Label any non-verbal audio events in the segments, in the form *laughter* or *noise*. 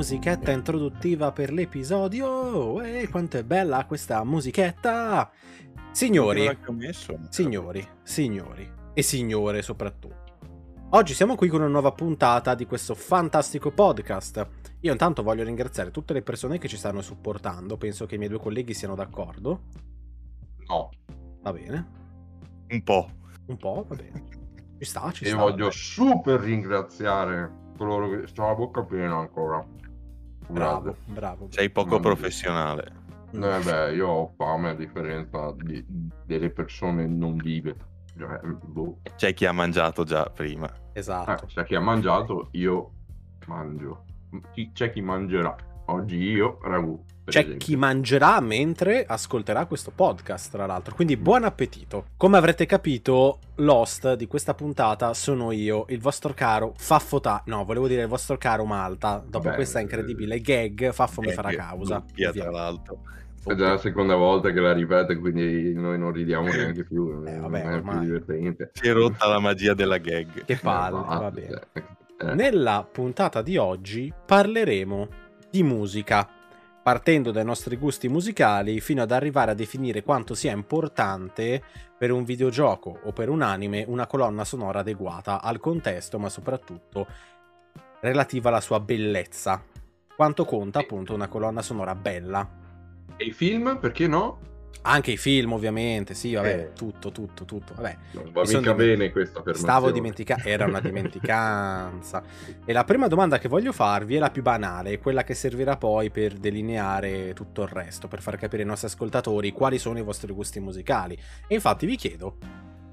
musichetta introduttiva per l'episodio. E quanto è bella questa musichetta! Signori, messo, signori, signori e signore soprattutto. Oggi siamo qui con una nuova puntata di questo fantastico podcast. Io intanto voglio ringraziare tutte le persone che ci stanno supportando, penso che i miei due colleghi siano d'accordo. No. Va bene. Un po'. Un po', va bene. Ci sta, ci e sta. E voglio super ringraziare coloro che sto la bocca piena ancora. Bravo, bravo. Sei poco Mamma professionale. Eh beh, io ho fame a differenza di, delle persone non vive. Cioè, boh. C'è chi ha mangiato già prima. Esatto. Eh, c'è chi ha mangiato, io mangio. C'è chi mangerà. Oggi io ragù. C'è esempio. chi mangerà mentre ascolterà questo podcast, tra l'altro. Quindi buon appetito. Come avrete capito, l'host di questa puntata sono io, il vostro caro Faffota. No, volevo dire il vostro caro Malta. Dopo Beh, questa incredibile gag, Faffo mi farà causa. Via, tra l'altro. È già la seconda volta che la ripete, quindi noi non ridiamo neanche più. Eh, vabbè, non è più divertente. Si è rotta la magia della gag. Che palle, eh, va bene. Eh. Nella puntata di oggi parleremo di musica partendo dai nostri gusti musicali fino ad arrivare a definire quanto sia importante per un videogioco o per un anime una colonna sonora adeguata al contesto, ma soprattutto relativa alla sua bellezza. Quanto conta appunto una colonna sonora bella. E i film, perché no? Anche i film, ovviamente, sì, vabbè, eh. tutto, tutto, tutto. Vabbè, non va mica bene questa affermazione. Stavo dimenticando, era una dimenticanza. e la prima domanda che voglio farvi è la più banale, quella che servirà poi per delineare tutto il resto, per far capire ai nostri ascoltatori quali sono i vostri gusti musicali. E infatti vi chiedo,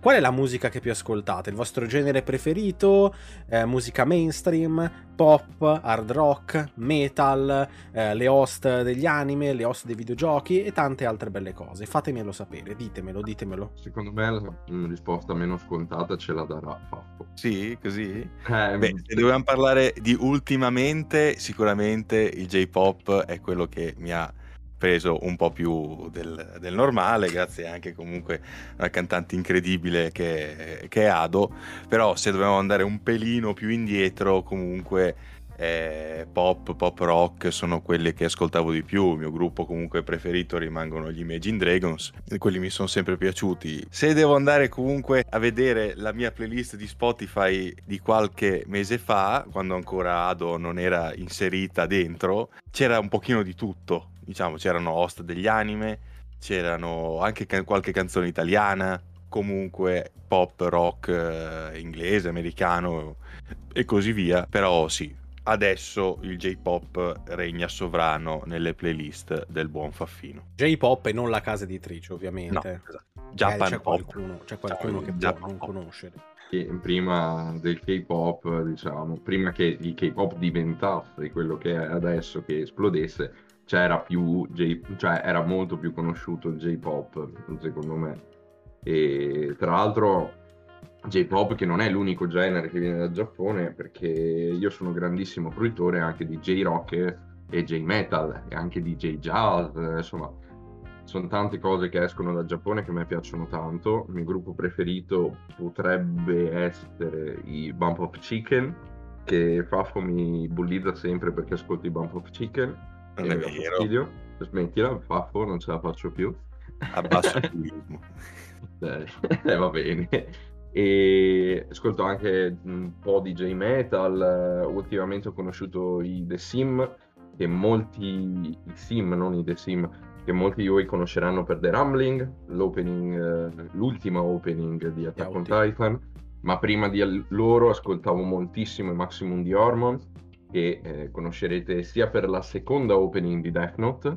Qual è la musica che più ascoltate? Il vostro genere preferito? Eh, musica mainstream, pop, hard rock, metal, eh, le host degli anime, le host dei videogiochi e tante altre belle cose. Fatemelo sapere, ditemelo, ditemelo. Secondo me la risposta meno scontata ce la darà Faffo. Sì, così? Eh, Beh, se dobbiamo parlare di ultimamente, sicuramente il J-pop è quello che mi ha preso un po' più del, del, normale, grazie anche comunque a una cantante incredibile che, che, è Ado, però se dobbiamo andare un pelino più indietro comunque eh, pop, pop rock sono quelle che ascoltavo di più, il mio gruppo comunque preferito rimangono gli Imagine Dragons, quelli mi sono sempre piaciuti. Se devo andare comunque a vedere la mia playlist di Spotify di qualche mese fa, quando ancora Ado non era inserita dentro, c'era un pochino di tutto, diciamo c'erano host degli anime, c'erano anche can- qualche canzone italiana, comunque pop rock eh, inglese, americano e così via, però sì, adesso il J-pop regna sovrano nelle playlist del buon Faffino. J-pop e non la casa editrice, ovviamente. No, esatto. Japan c'è qualcuno, c'è qualcuno che Japan può non conoscere. Prima del K-pop, diciamo, prima che il K-pop diventasse quello che è adesso, che esplodesse, c'era più J, cioè era molto più conosciuto il J-pop, secondo me. E tra l'altro J-pop che non è l'unico genere che viene dal Giappone, perché io sono grandissimo fruitore anche di J-rock e J-metal e anche di J-jazz, insomma, sono tante cose che escono dal Giappone che a me piacciono tanto. Il mio gruppo preferito potrebbe essere i Bump of Chicken, che Fafo mi bullizza sempre perché ascolto i Bump of Chicken non è vero. Smettila, Faffo, non ce la faccio più. Abbasso il turismo. *laughs* eh, va bene. E ascolto anche un po' di J-Metal. Ultimamente ho conosciuto i The Sim, che molti... i Sim, non i The Sim, che molti di voi conosceranno per The Rumbling, l'opening, l'ultima opening di Attack on Titan. Ma prima di loro ascoltavo moltissimo i Maximum di Hormone che eh, conoscerete sia per la seconda opening di Death Note,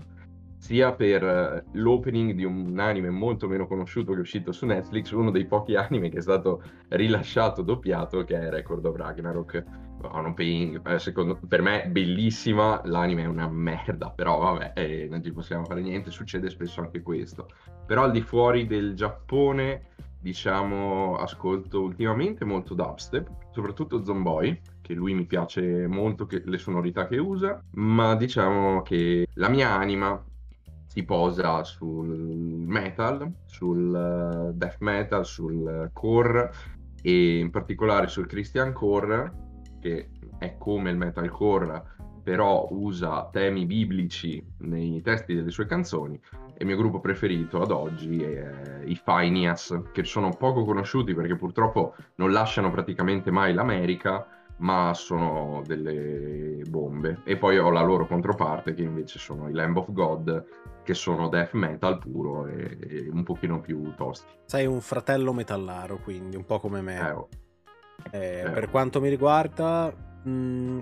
sia per eh, l'opening di un anime molto meno conosciuto che è uscito su Netflix, uno dei pochi anime che è stato rilasciato doppiato, che è Record of Ragnarok. Oh, paying, eh, secondo, per me bellissima, l'anime è una merda, però vabbè, eh, non ci possiamo fare niente, succede spesso anche questo. Però al di fuori del Giappone, diciamo, ascolto ultimamente molto dubstep, soprattutto Zomboy, lui mi piace molto le sonorità che usa, ma diciamo che la mia anima si posa sul metal, sul uh, death metal, sul core e in particolare sul Christian core, che è come il metalcore però usa temi biblici nei testi delle sue canzoni e il mio gruppo preferito ad oggi è i Phineas, che sono poco conosciuti perché purtroppo non lasciano praticamente mai l'America, ma sono delle bombe. E poi ho la loro controparte che invece sono i Lamb of God, che sono death metal puro e, e un pochino più tosti. Sei un fratello metallaro, quindi un po' come me. Eh, oh. eh, eh. Per quanto mi riguarda, mh, mm,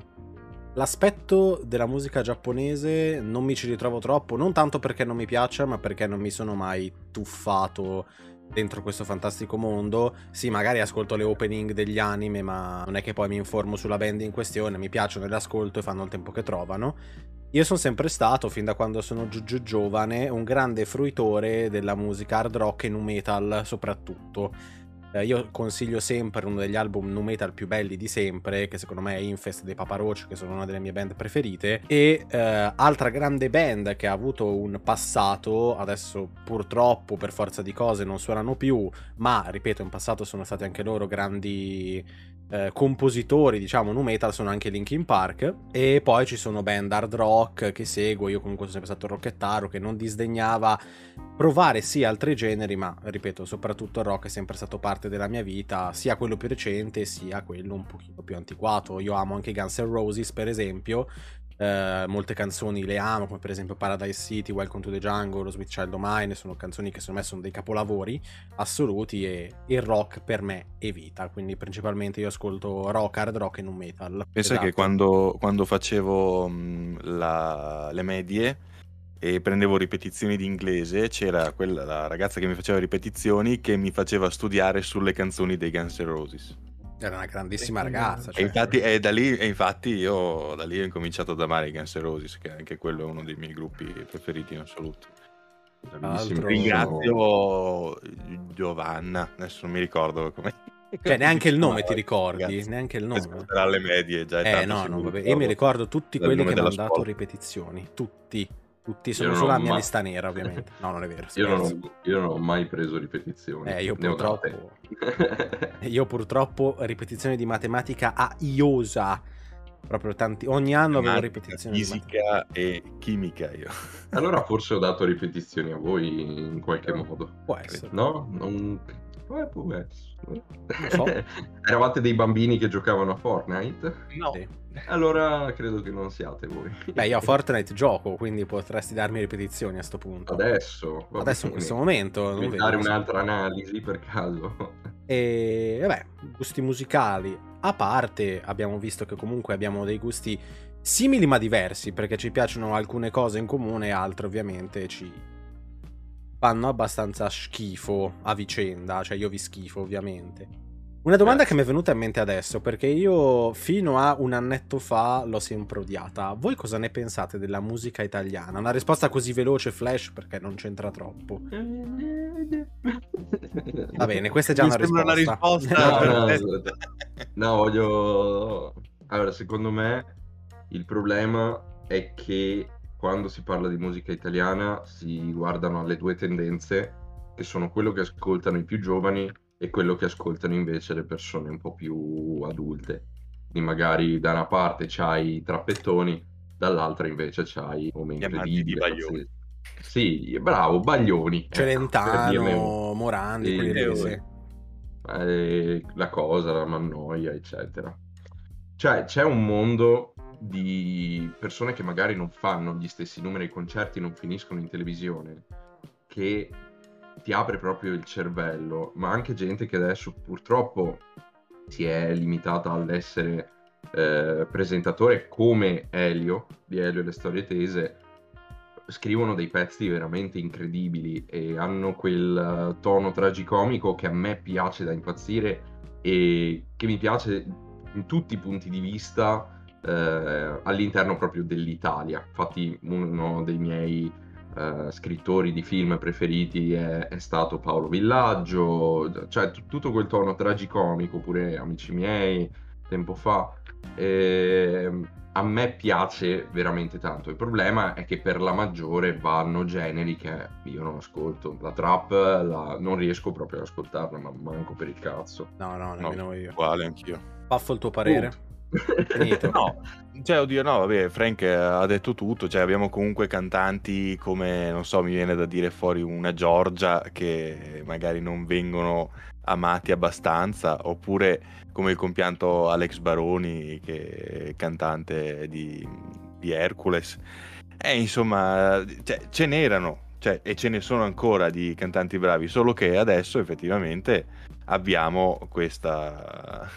l'aspetto della musica giapponese non mi ci ritrovo troppo, non tanto perché non mi piaccia, ma perché non mi sono mai tuffato dentro questo fantastico mondo. Sì, magari ascolto le opening degli anime, ma non è che poi mi informo sulla band in questione, mi piacciono e le ascolto e fanno il tempo che trovano. Io sono sempre stato, fin da quando sono giù, giù giovane, un grande fruitore della musica hard rock e nu metal soprattutto. Eh, io consiglio sempre uno degli album nu metal più belli di sempre, che secondo me è Infest dei Papa Roach, che sono una delle mie band preferite. E eh, altra grande band che ha avuto un passato, adesso purtroppo per forza di cose non suonano più, ma ripeto, in passato sono stati anche loro grandi eh, compositori, diciamo, nu metal sono anche Linkin Park e poi ci sono band hard rock che seguo, io comunque sono sempre stato rockettaro che non disdegnava provare sì altri generi, ma ripeto, soprattutto il rock è sempre stato parte della mia vita, sia quello più recente sia quello un pochino più antiquato. Io amo anche Guns N' Roses, per esempio, Uh, molte canzoni le amo, come per esempio Paradise City, Welcome to the Jungle, Sweet Child of Mine, sono canzoni che secondo me sono dei capolavori assoluti e il rock per me è vita, quindi principalmente io ascolto rock, hard rock e non metal. Pensa esatto. che quando, quando facevo mh, la, le medie e prendevo ripetizioni di inglese, c'era quella la ragazza che mi faceva ripetizioni che mi faceva studiare sulle canzoni dei Guns N' Roses. Era una grandissima ragazza. Cioè. E, infatti, e, da lì, e infatti io da lì ho incominciato ad amare i Guns N' Roses, che anche quello è uno dei miei gruppi preferiti in assoluto. Altro... Ringrazio Giovanna, adesso non mi ricordo come. Cioè, neanche il nome ti ricordi? Ragazzi, neanche il nome. alle medie già. Eh, no, no, vabbè. Io mi ricordo tutti quelli che hanno dato ripetizioni. Tutti. Tutti sono sulla mia mai... lista nera, *laughs* ovviamente. No, non è vero. Io non, ho, io non, ho, mai preso ripetizioni. Eh, io purtroppo. *laughs* io purtroppo ripetizioni di matematica a IOSA. Proprio tanti. Ogni anno avevo ripetizioni. Fisica e chimica io. Allora *laughs* forse ho dato ripetizioni a voi in qualche modo. Può essere. No? Non... Eh, può essere. So. *laughs* Eravate dei bambini che giocavano a Fortnite? No. Sì. Allora credo che non siate voi. Beh, io a Fortnite gioco, quindi potresti darmi ripetizioni a questo punto. Adesso? Adesso in questo momento. Non dare un'altra analisi per caso. E vabbè, gusti musicali a parte, abbiamo visto che comunque abbiamo dei gusti simili ma diversi, perché ci piacciono alcune cose in comune e altre ovviamente ci fanno abbastanza schifo a vicenda, cioè io vi schifo ovviamente. Una domanda che mi è venuta in mente adesso, perché io fino a un annetto fa l'ho sempre odiata. Voi cosa ne pensate della musica italiana? Una risposta così veloce, flash, perché non c'entra troppo. Va bene, questa è già una risposta. una risposta. *laughs* No, no, no, voglio... Allora, secondo me il problema è che quando si parla di musica italiana si guardano alle due tendenze, che sono quello che ascoltano i più giovani e quello che ascoltano invece le persone un po' più adulte. Quindi magari da una parte c'hai i trappettoni, dall'altra invece c'hai momenti di, di baglioni. Sì, bravo, Baglioni. Ecco, Celentano, ecco, Morandi, sì, quelli sì. Eh, la cosa, la mannoia, eccetera. Cioè, c'è un mondo di persone che magari non fanno gli stessi numeri ai concerti, non finiscono in televisione, che ti apre proprio il cervello, ma anche gente che adesso purtroppo si è limitata all'essere eh, presentatore come Elio, di Elio e le storie tese, scrivono dei pezzi veramente incredibili e hanno quel tono tragicomico che a me piace da impazzire e che mi piace in tutti i punti di vista eh, all'interno proprio dell'Italia. Infatti uno dei miei eh, scrittori di film preferiti è, è, stato Paolo Villaggio, cioè t- tutto quel tono tragicomico, pure Amici miei, tempo fa. E, a me piace veramente tanto. Il problema è che per la maggiore vanno generi che io non ascolto. La trap la... non riesco proprio ad ascoltarla, ma manco per il cazzo. No, no, nemmeno no, io. Uguale anch'io. Paffo il tuo parere? Uh. No, cioè, oddio, no, vabbè, Frank ha detto tutto. Cioè, abbiamo comunque cantanti come, non so, mi viene da dire fuori una Giorgia che magari non vengono amati abbastanza, oppure come il compianto Alex Baroni, che è cantante di, di Hercules. E eh, insomma, cioè, ce n'erano, cioè, e ce ne sono ancora di cantanti bravi, solo che adesso effettivamente abbiamo questa,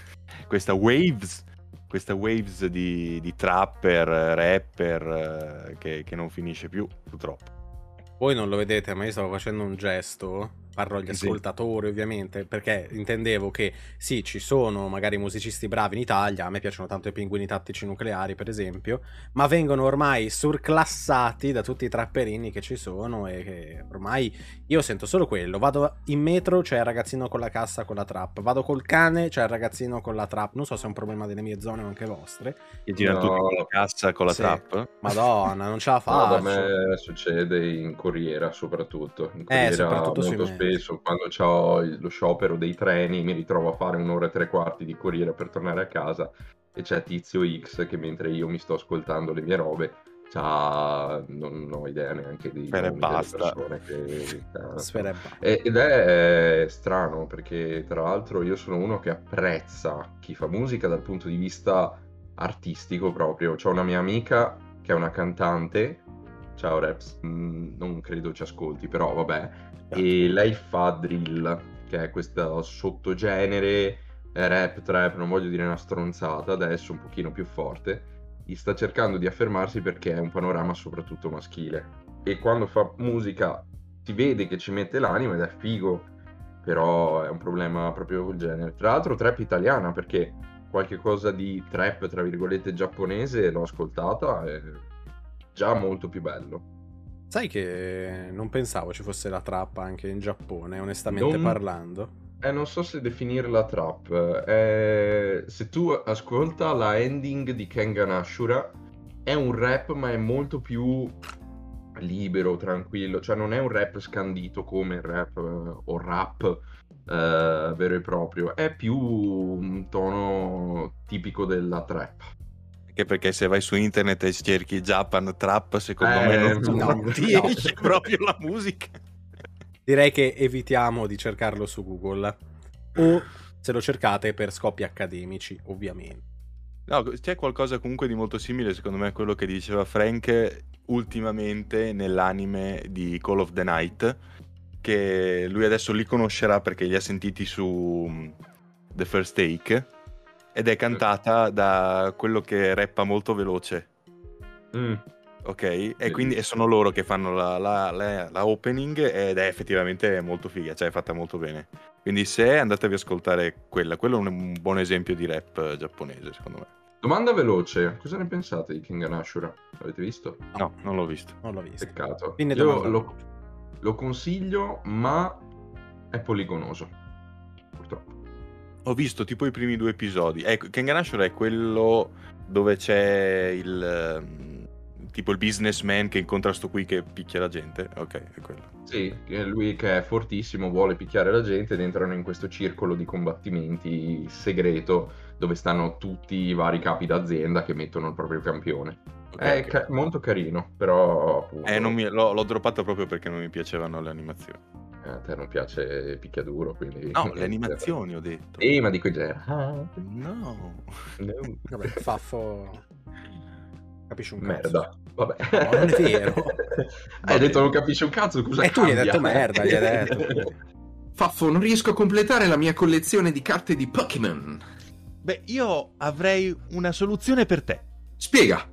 questa waves questa waves di, di trapper, rapper eh, che, che non finisce più, purtroppo. Voi non lo vedete, ma io stavo facendo un gesto parlo agli ascoltatori sì. ovviamente, perché intendevo che sì, ci sono magari musicisti bravi in Italia, a me piacciono tanto i pinguini tattici nucleari per esempio, ma vengono ormai surclassati da tutti i trapperini che ci sono e che ormai io sento solo quello, vado in metro c'è il ragazzino con la cassa con la trap, vado col cane c'è il ragazzino con la trap, non so se è un problema delle mie zone o anche vostre. E girano no. tutti con la cassa con la sì. trap? Madonna, non ce la faccio. No, da me succede in corriera soprattutto, in corriera eh, soprattutto molto spesso spesso quando ho lo sciopero dei treni mi ritrovo a fare un'ora e tre quarti di corriere per tornare a casa e c'è Tizio X che mentre io mi sto ascoltando le mie robe c'ha non ho idea neanche di Spera basta. che Spera ed è strano perché tra l'altro io sono uno che apprezza chi fa musica dal punto di vista artistico proprio. C'ho una mia amica che è una cantante ciao Reps mm, non credo ci ascolti però vabbè e lei fa drill, che è questo sottogenere eh, rap, trap, non voglio dire una stronzata, adesso un pochino più forte, gli sta cercando di affermarsi perché è un panorama soprattutto maschile. E quando fa musica si vede che ci mette l'anima ed è figo, però è un problema proprio col genere. Tra l'altro trap italiana, perché qualche cosa di trap, tra virgolette, giapponese l'ho ascoltata, è già molto più bello. Sai che non pensavo ci fosse la trap anche in Giappone, onestamente non... parlando. Eh, non so se definirla trap. Eh, se tu ascolta la ending di Kengan Ashura, è un rap, ma è molto più libero, tranquillo. Cioè, non è un rap scandito come il rap eh, o rap eh, vero e proprio. È più un tono tipico della trap. Anche perché se vai su internet e cerchi Japan Trap, secondo eh, me non, no, non ti *laughs* no. esce proprio la musica. Direi che evitiamo di cercarlo su Google. O se lo cercate per scopi accademici, ovviamente. No, c'è qualcosa comunque di molto simile, secondo me, a quello che diceva Frank ultimamente nell'anime di Call of the Night, che lui adesso li conoscerà perché li ha sentiti su mm, The First Take ed è cantata da quello che rappa molto veloce. Mm. Ok, e quindi e sono loro che fanno la, la, la, la, opening ed è effettivamente molto figa, cioè è fatta molto bene. Quindi se andatevi ad ascoltare quella, quello è un buon esempio di rap giapponese secondo me. Domanda veloce, cosa ne pensate di King Ashura? L'avete visto? No, non l'ho visto. Non l'ho visto. Peccato. Io lo, lo consiglio, ma è poligonoso. Ho visto tipo i primi due episodi. Ecco, Kengan Ashura è quello dove c'è il ehm, tipo il businessman che incontra sto qui che picchia la gente. Ok, è quello. Sì, lui che è fortissimo vuole picchiare la gente ed entrano in questo circolo di combattimenti segreto dove stanno tutti i vari capi d'azienda che mettono il proprio campione. Okay, è okay. Ca- molto carino, però... Appunto... Eh, mi... l'ho, l'ho droppato proprio perché non mi piacevano le animazioni. Eh, a te non piace picchiaduro, quindi... No, *laughs* le animazioni ho detto. Sì, ma dico in genere. Ah, no. no. Vabbè, Faffo... Capisci un cazzo. Merda. Vabbè. No, non è vero. *laughs* hai detto non capisci un cazzo, cosa E tu gli hai detto merda, gli hai detto. *laughs* Faffo, non riesco a completare la mia collezione di carte di Pokémon. Beh, io avrei una soluzione per te. Spiega.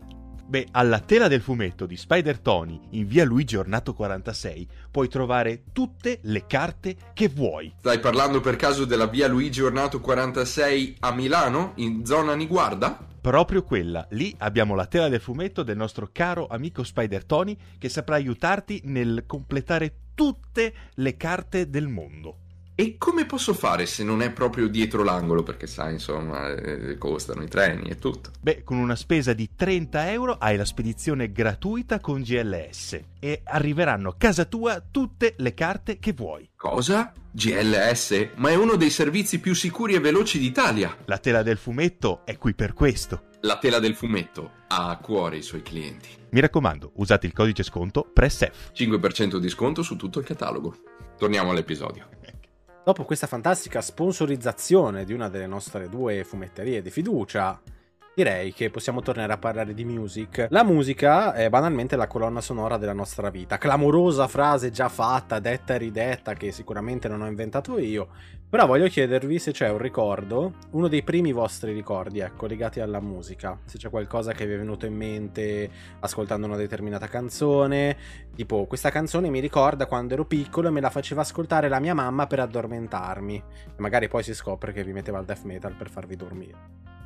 Beh, alla tela del fumetto di Spider Tony in via Luigi Ornato 46 puoi trovare tutte le carte che vuoi. Stai parlando per caso della via Luigi Ornato 46 a Milano, in zona Niguarda? Proprio quella, lì abbiamo la tela del fumetto del nostro caro amico Spider Tony che saprà aiutarti nel completare tutte le carte del mondo. E come posso fare se non è proprio dietro l'angolo? Perché sai, insomma, eh, costano i treni e tutto. Beh, con una spesa di 30 euro hai la spedizione gratuita con GLS e arriveranno a casa tua tutte le carte che vuoi. Cosa? GLS? Ma è uno dei servizi più sicuri e veloci d'Italia. La tela del fumetto è qui per questo. La tela del fumetto ha a cuore i suoi clienti. Mi raccomando, usate il codice sconto PRESSEF. 5% di sconto su tutto il catalogo. Torniamo all'episodio. Dopo questa fantastica sponsorizzazione di una delle nostre due fumetterie di fiducia, direi che possiamo tornare a parlare di music. La musica è banalmente la colonna sonora della nostra vita. Clamorosa frase già fatta, detta e ridetta, che sicuramente non ho inventato io. Però voglio chiedervi se c'è un ricordo, uno dei primi vostri ricordi, ecco, legati alla musica. Se c'è qualcosa che vi è venuto in mente ascoltando una determinata canzone. Tipo, questa canzone mi ricorda quando ero piccolo e me la faceva ascoltare la mia mamma per addormentarmi. E magari poi si scopre che vi metteva il death metal per farvi dormire.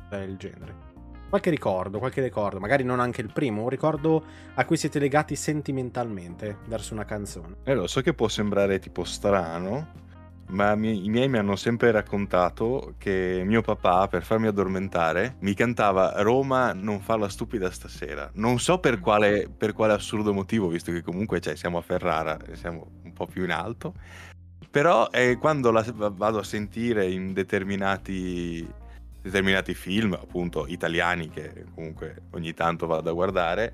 È il genere. Qualche ricordo, qualche ricordo, magari non anche il primo, un ricordo a cui siete legati sentimentalmente verso una canzone. Eh, lo so che può sembrare tipo strano, ma mi, i miei mi hanno sempre raccontato che mio papà, per farmi addormentare, mi cantava Roma non fa la stupida stasera. Non so per quale, per quale assurdo motivo, visto che comunque cioè, siamo a Ferrara, siamo un po' più in alto. Però eh, quando la vado a sentire in determinati, determinati film, appunto italiani, che comunque ogni tanto vado a guardare,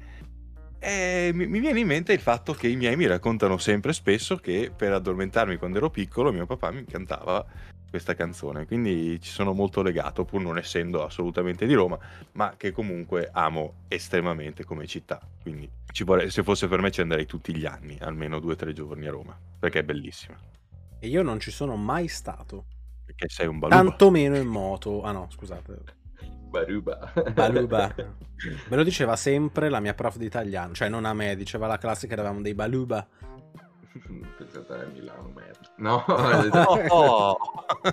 e mi, mi, viene in mente il fatto che i miei mi raccontano sempre spesso che per addormentarmi quando ero piccolo mio papà mi cantava questa canzone, quindi ci sono molto legato, pur non essendo assolutamente di Roma, ma che comunque amo estremamente come città. Quindi vorrei, se fosse per me ci andrei tutti gli anni, almeno due o tre giorni a Roma, perché è bellissima. E io non ci sono mai stato. Perché sei un baluba. Tanto meno in moto. Ah no, scusate. Baruba. Baluba. *laughs* Me lo diceva sempre la mia prof di italiano, cioè non a me, diceva la classe che eravamo dei baluba. Pensate a Milano, merda. No, *laughs* *laughs* oh,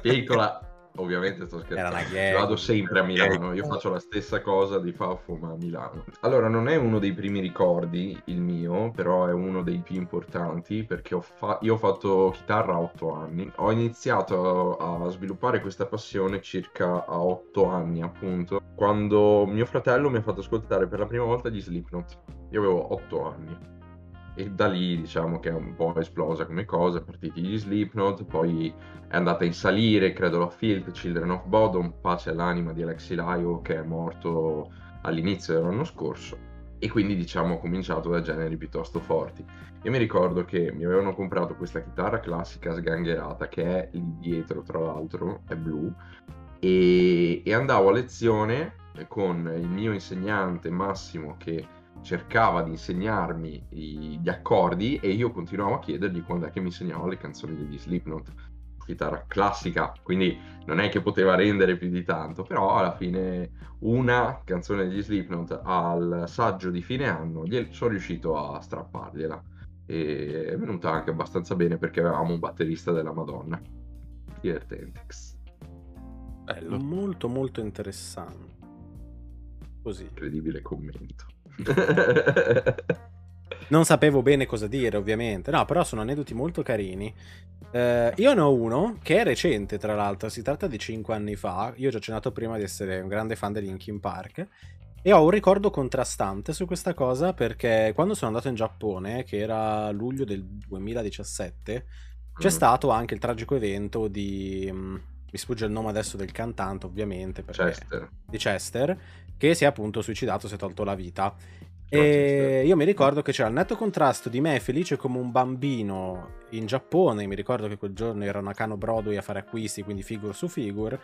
piccola, Ovviamente sto scherzando. Vado sempre a Milano, io faccio la stessa cosa di Fafo ma a Milano. Allora, non è uno dei primi ricordi il mio, però è uno dei più importanti perché ho fa- io ho fatto chitarra a 8 anni. Ho iniziato a sviluppare questa passione circa a 8 anni, appunto, quando mio fratello mi ha fatto ascoltare per la prima volta gli Slipknot. Io avevo 8 anni e da lì diciamo che è un po' esplosa come cosa, partiti gli Slipknot, poi è andata in salire, credo la Field, Children of Bodom, pace all'anima di Alexi Laio che è morto all'inizio dell'anno scorso e quindi diciamo ho cominciato da generi piuttosto forti. Io mi ricordo che mi avevano comprato questa chitarra classica sgangherata che è lì dietro tra l'altro, è blu, e, e andavo a lezione con il mio insegnante Massimo che cercava di insegnarmi gli accordi e io continuavo a chiedergli quando è che mi insegnava le canzoni degli Slipknot chitarra classica, quindi non è che poteva rendere più di tanto, però alla fine una canzone degli Slipknot al saggio di fine anno sono riuscito a strappargliela. E è venuta anche abbastanza bene perché avevamo un batterista della Madonna. Divertente. Bello. Molto molto interessante. Così. Incredibile commento *laughs* non sapevo bene cosa dire, ovviamente. No, però sono aneddoti molto carini. Eh, io ne ho uno che è recente, tra l'altro. Si tratta di 5 anni fa. Io ho già accennato prima di essere un grande fan di Linkin Park. E ho un ricordo contrastante su questa cosa perché quando sono andato in Giappone, che era luglio del 2017, c'è mm. stato anche il tragico evento di. Mm, mi sfugge il nome adesso del cantante, ovviamente. Chester. Di Chester, che si è appunto suicidato, si è tolto la vita. E io mi ricordo che c'era il netto contrasto di me felice come un bambino in Giappone. Mi ricordo che quel giorno ero a Nakano Broadway a fare acquisti, quindi figure su figure.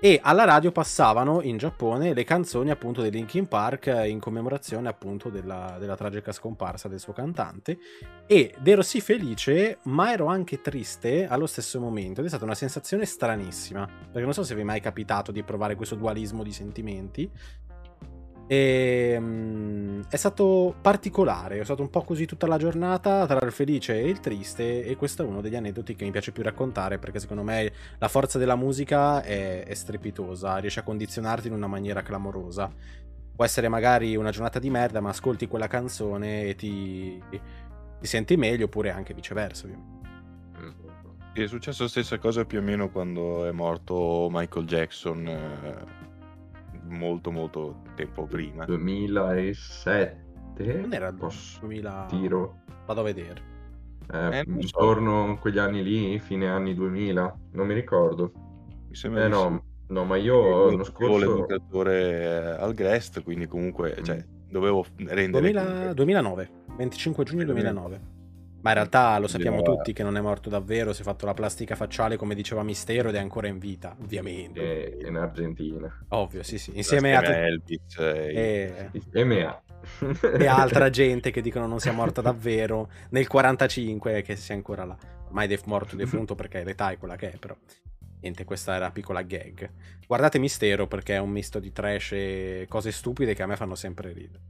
E alla radio passavano in Giappone le canzoni appunto di Linkin Park in commemorazione appunto della, della tragica scomparsa del suo cantante. Ed ero sì felice, ma ero anche triste allo stesso momento. Ed è stata una sensazione stranissima. Perché non so se vi è mai capitato di provare questo dualismo di sentimenti. E, um, è stato particolare, è stato un po' così tutta la giornata tra il felice e il triste e questo è uno degli aneddoti che mi piace più raccontare perché secondo me la forza della musica è, è strepitosa, riesce a condizionarti in una maniera clamorosa. Può essere magari una giornata di merda ma ascolti quella canzone e ti, ti senti meglio oppure anche viceversa. È successo la stessa cosa più o meno quando è morto Michael Jackson, eh, molto molto tempo prima. 2007? Non era Posso- 2000... Tiro. Vado a vedere. Eh, Eh, intorno a quegli anni lì, fine anni 2000, non mi ricordo. Mi sembra Eh no, no, ma io l'anno scorso... l'educatore eh, al Grest, quindi comunque cioè, Mm. dovevo rendere 2000 conto. 2009, 25 giugno Sì, 2009. Ma in realtà lo sappiamo Io- tutti che non è morto davvero, si è fatto la plastica facciale come diceva Mistero ed è ancora in vita, ovviamente. eh, in Argentina. Ovvio, sì, sì. Insieme a... A Elvis eh, e... EMEA. e altra *laughs* gente che dicono non sia morta davvero nel 45 che sia ancora là ormai è morto defunto perché l'età è quella che è però niente questa era piccola gag guardate Mistero perché è un misto di trash e cose stupide che a me fanno sempre ridere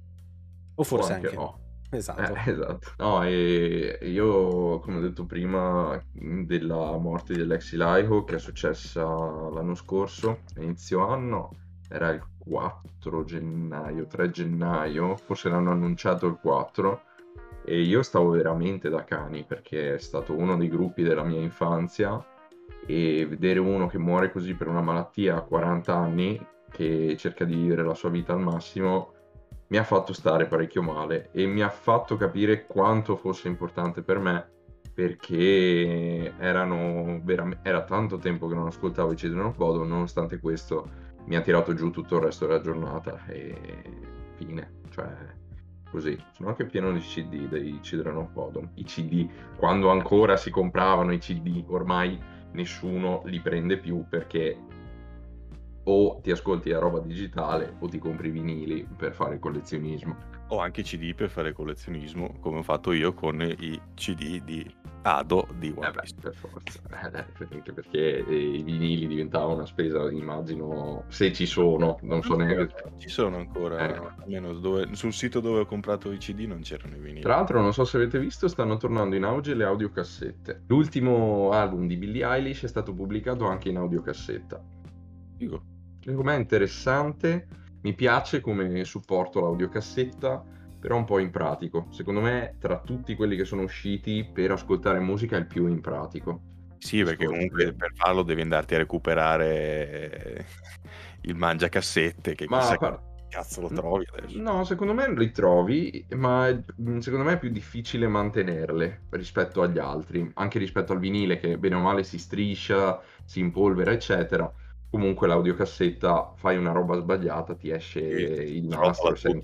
o forse anche anche, no. Esatto Eh, esatto. No, e io, come ho detto prima, della morte dell'ex Ilaiho, che è successa l'anno scorso, inizio anno, era il 4 gennaio, 3 gennaio, forse l'hanno annunciato il 4, e io stavo veramente da cani, perché è stato uno dei gruppi della mia infanzia, e vedere uno che muore così per una malattia a 40 anni, che cerca di vivere la sua vita al massimo, mi ha fatto stare parecchio male e mi ha fatto capire quanto fosse importante per me perché erano veram- era tanto tempo che non ascoltavo i Children of Bodom nonostante questo mi ha tirato giù tutto il resto della giornata e fine cioè così. Sono anche pieno di CD dei Children of Bodom i CD quando ancora si compravano i CD ormai nessuno li prende più perché o ti ascolti la roba digitale o ti compri i vinili per fare collezionismo. o anche CD per fare collezionismo, come ho fatto io con i CD di Ado di One Eh beh, per forza, *laughs* Eh, anche perché eh, i vinili diventavano una spesa, immagino, se ci sono, non so neanche... Ci sono ancora, Ecco. almeno dove- sul sito dove ho comprato i CD non c'erano i vinili. Tra l'altro, non so se avete visto, stanno tornando in auge le audiocassette. L'ultimo album di Billie Eilish è stato pubblicato anche in audiocassetta. Figo. Secondo me è interessante, mi piace come supporto l'audiocassetta, però un po' impratico. Secondo me, tra tutti quelli che sono usciti per ascoltare musica, è il più impratico. Sì, perché comunque per farlo devi andarti a recuperare il mangiacassette, che Ma chissà par- cazzo lo trovi adesso. No, secondo me li trovi, ma secondo me è più difficile mantenerle rispetto agli altri, anche rispetto al vinile che bene o male si striscia, si impolvera, eccetera. Comunque l'audiocassetta fai una roba sbagliata, ti esce il nastro sei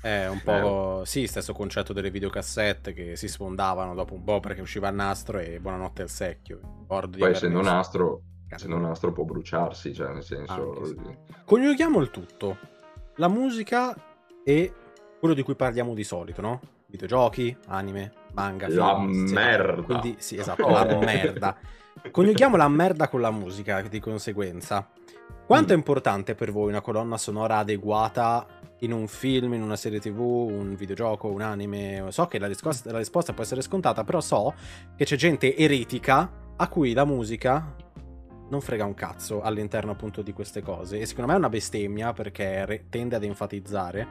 è un po' sì stesso concetto delle videocassette che si sfondavano dopo un po' perché usciva il nastro e buonanotte al secchio Poi essendo messo- nastro, essendo nastro può bruciarsi, cioè nel senso... Anche sì. Coniughiamo il tutto. La musica e quello di cui parliamo di solito, no? Videogiochi, anime, manga, La film, sì, merda. Quindi sì, esatto, *laughs* la merda. Coniughiamo la merda con la musica di conseguenza. Quanto è Mm. importante per voi una colonna sonora adeguata in un film, in una serie tv, un videogioco, un anime? So che la risposta, la risposta può essere scontata, però so che c'è gente eretica a cui la musica non frega un cazzo all'interno appunto di queste cose. E secondo me è una bestemmia perché tende ad enfatizzare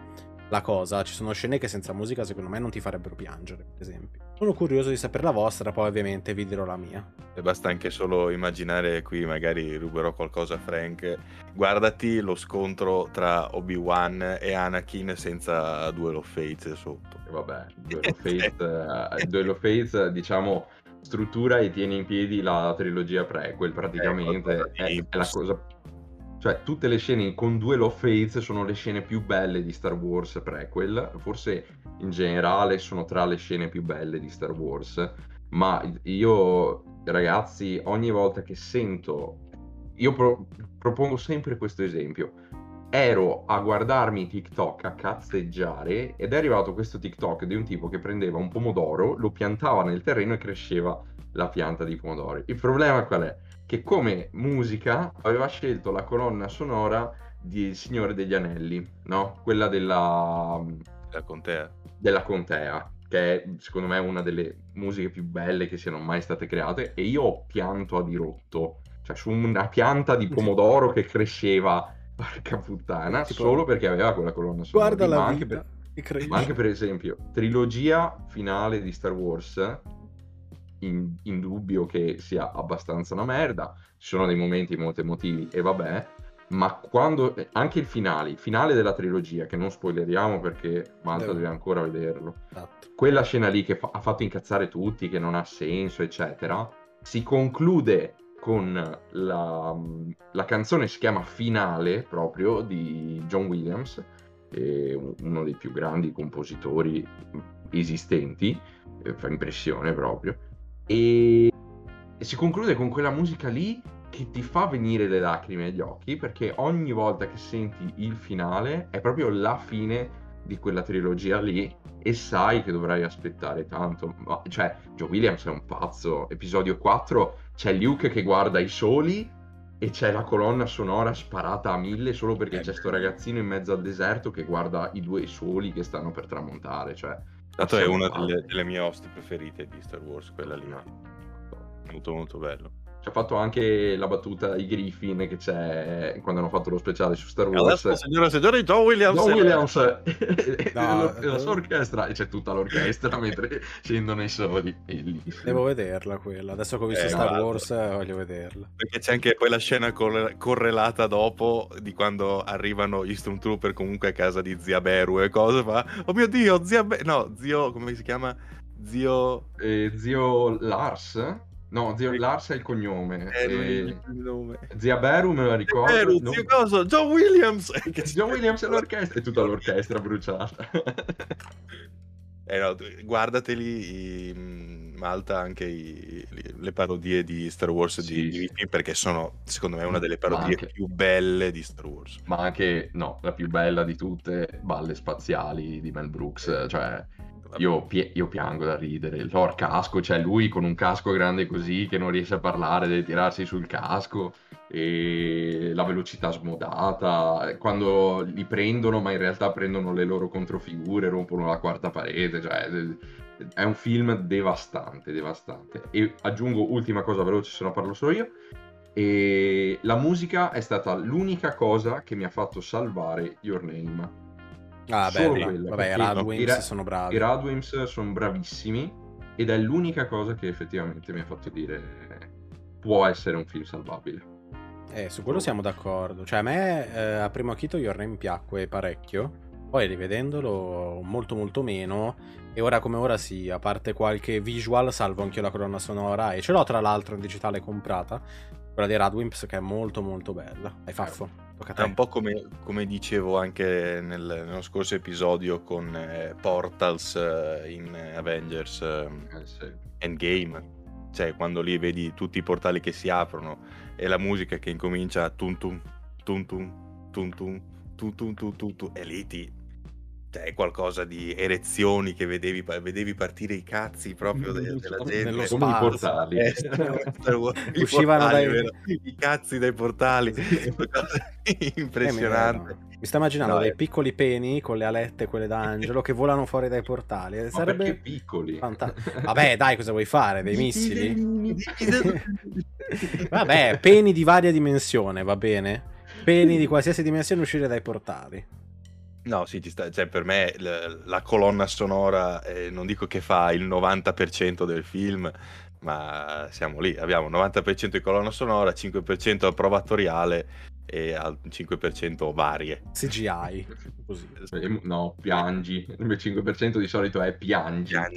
la cosa. Ci sono scene che senza musica secondo me non ti farebbero piangere, per esempio. Sono curioso di sapere la vostra, poi ovviamente vi dirò la mia. E basta anche solo immaginare qui, magari ruberò qualcosa a Frank. Guardati lo scontro tra Obi-Wan e Anakin senza Duel of Fates sotto. E Vabbè, Duel *laughs* of Fates, eh, Duel of Fates, diciamo, struttura e tiene in piedi la trilogia prequel, praticamente di è, è la cosa... Cioè, tutte le scene con Duel of Fates sono le scene più belle di Star Wars prequel, forse in generale sono tra le scene più belle di Star Wars, ma io, ragazzi, ogni volta che sento... Io pro- propongo sempre questo esempio ero a guardarmi TikTok a cazzeggiare ed è arrivato questo TikTok di un tipo che prendeva un pomodoro, lo piantava nel terreno e cresceva la pianta di pomodori. Il problema qual è? Che come musica aveva scelto la colonna sonora di Il Signore degli Anelli, no? Quella della, La contea. della contea, che è secondo me una delle musiche più belle che siano mai state create, e io ho pianto a dirotto, cioè su una pianta di pomodoro che cresceva, *laughs* porca puttana, Tipo- solo perché aveva quella colonna sonora. Guarda ma la anche vita. per- ma anche per esempio, trilogia finale di Star Wars, in, in dubbio che sia abbastanza una merda, ci sono dei momenti molto emotivi e vabbè, ma quando anche il finale, il finale della trilogia, che non spoileriamo perché Malta deve ancora vederlo, esatto. quella scena lì che fa- ha fatto incazzare tutti, che non ha senso, eccetera, si conclude con la, la canzone si chiama Finale proprio di John Williams, uno dei più grandi compositori esistenti, eh, fa impressione proprio, e si conclude con quella musica lì che ti fa venire le lacrime agli occhi perché ogni volta che senti il finale è proprio la fine di quella trilogia lì e sai che dovrai aspettare tanto. Ma, cioè, Joe Williams è un pazzo. Episodio 4 c'è Luke che guarda i soli e c'è la colonna sonora sparata a mille solo perché c'è sto ragazzino in mezzo al deserto che guarda i due soli che stanno per tramontare. Cioè, Tanto è una delle, delle, mie host preferite di Star Wars, quella lì. Molto molto bello. Ci ha fatto anche la battuta i Griffin che c'è quando hanno fatto lo speciale su Star Wars. Adesso, signora e signori, John Williams. John Williams no, *laughs* la eh, sua orchestra, e c'è tutta l'orchestra *laughs* mentre scendono i soli. Devo vederla quella. Adesso che ho visto eh, Star guarda. Wars voglio vederla. Perché c'è anche poi la scena corre- correlata dopo di quando arrivano gli Stormtrooper comunque a casa di zia Beru e cose fa. Oh mio Dio, zia Beru. No, zio, come si chiama? Zio... Eh, zio Lars? No, zio Lars è il cognome. Eh, e... il nome. Zia Beru me la ricordo. Beru, no? zio cosa? John Williams! *laughs* John Williams è l'orchestra, è tutta l'orchestra bruciata. *laughs* eh no, guardateli in Malta anche i, le parodie di Star Wars sì, di, sì. perché sono secondo me una delle parodie anche, più belle di Star Wars. Ma anche, no, la più bella di tutte, Balle Spaziali di Mel Brooks, cioè io, io, piango da ridere. Lord casco, cioè lui con un casco grande così che non riesce a parlare, deve tirarsi sul casco e la velocità smodata, quando li prendono ma in realtà prendono le loro controfigure, rompono la quarta parete, cioè è un film devastante, devastante. E aggiungo ultima cosa veloce, se no parlo solo io. E la musica è stata l'unica cosa che mi ha fatto salvare Your Name Ah, beh, vabbè, i Radwimps ra- sono bravi. I Radwimps sono bravissimi ed è l'unica cosa che effettivamente mi ha fatto dire può essere un film salvabile. Eh, su quello siamo d'accordo. Cioè, a me eh, a primo acchito Your Name piacque parecchio, poi rivedendolo molto molto meno, e ora come ora sì, a parte qualche visual, salvo anch'io la colonna sonora, e ce l'ho tra l'altro in digitale comprata, quella di Radwimps che è molto molto bella. Hai faffo? È un po' come, come dicevo anche nel, nello scorso episodio con eh, Portals eh, in Avengers eh, sì. Endgame. Cioè, quando lì vedi tutti i portali che si aprono e la musica che incomincia a tun tun, tun tun, tun tun, tun tun, tun tun, tun tun, e lì ti cioè, qualcosa di erezioni che vedevi, vedevi partire i cazzi proprio de, della gente nello i portali. Eh, *laughs* uscivano portali, dai... i cazzi dai portali. Impressionante eh, mi sto immaginando no, dei piccoli peni con le alette quelle d'angelo che volano fuori dai portali. Sarebbe Ma piccoli. Fanta... vabbè dai cosa vuoi fare? Dei missili. Vabbè peni di varia dimensione va bene? Peni di qualsiasi dimensione uscire dai portali No, sì, ci sta, cioè per me la, la colonna sonora, eh, non dico che fa il 90% del film, ma siamo lì, abbiamo 90% di colonna sonora, 5% approvatoriale e al 5% varie. CGI. Così. No, piangi. Il 5% di solito è piangi. piangi.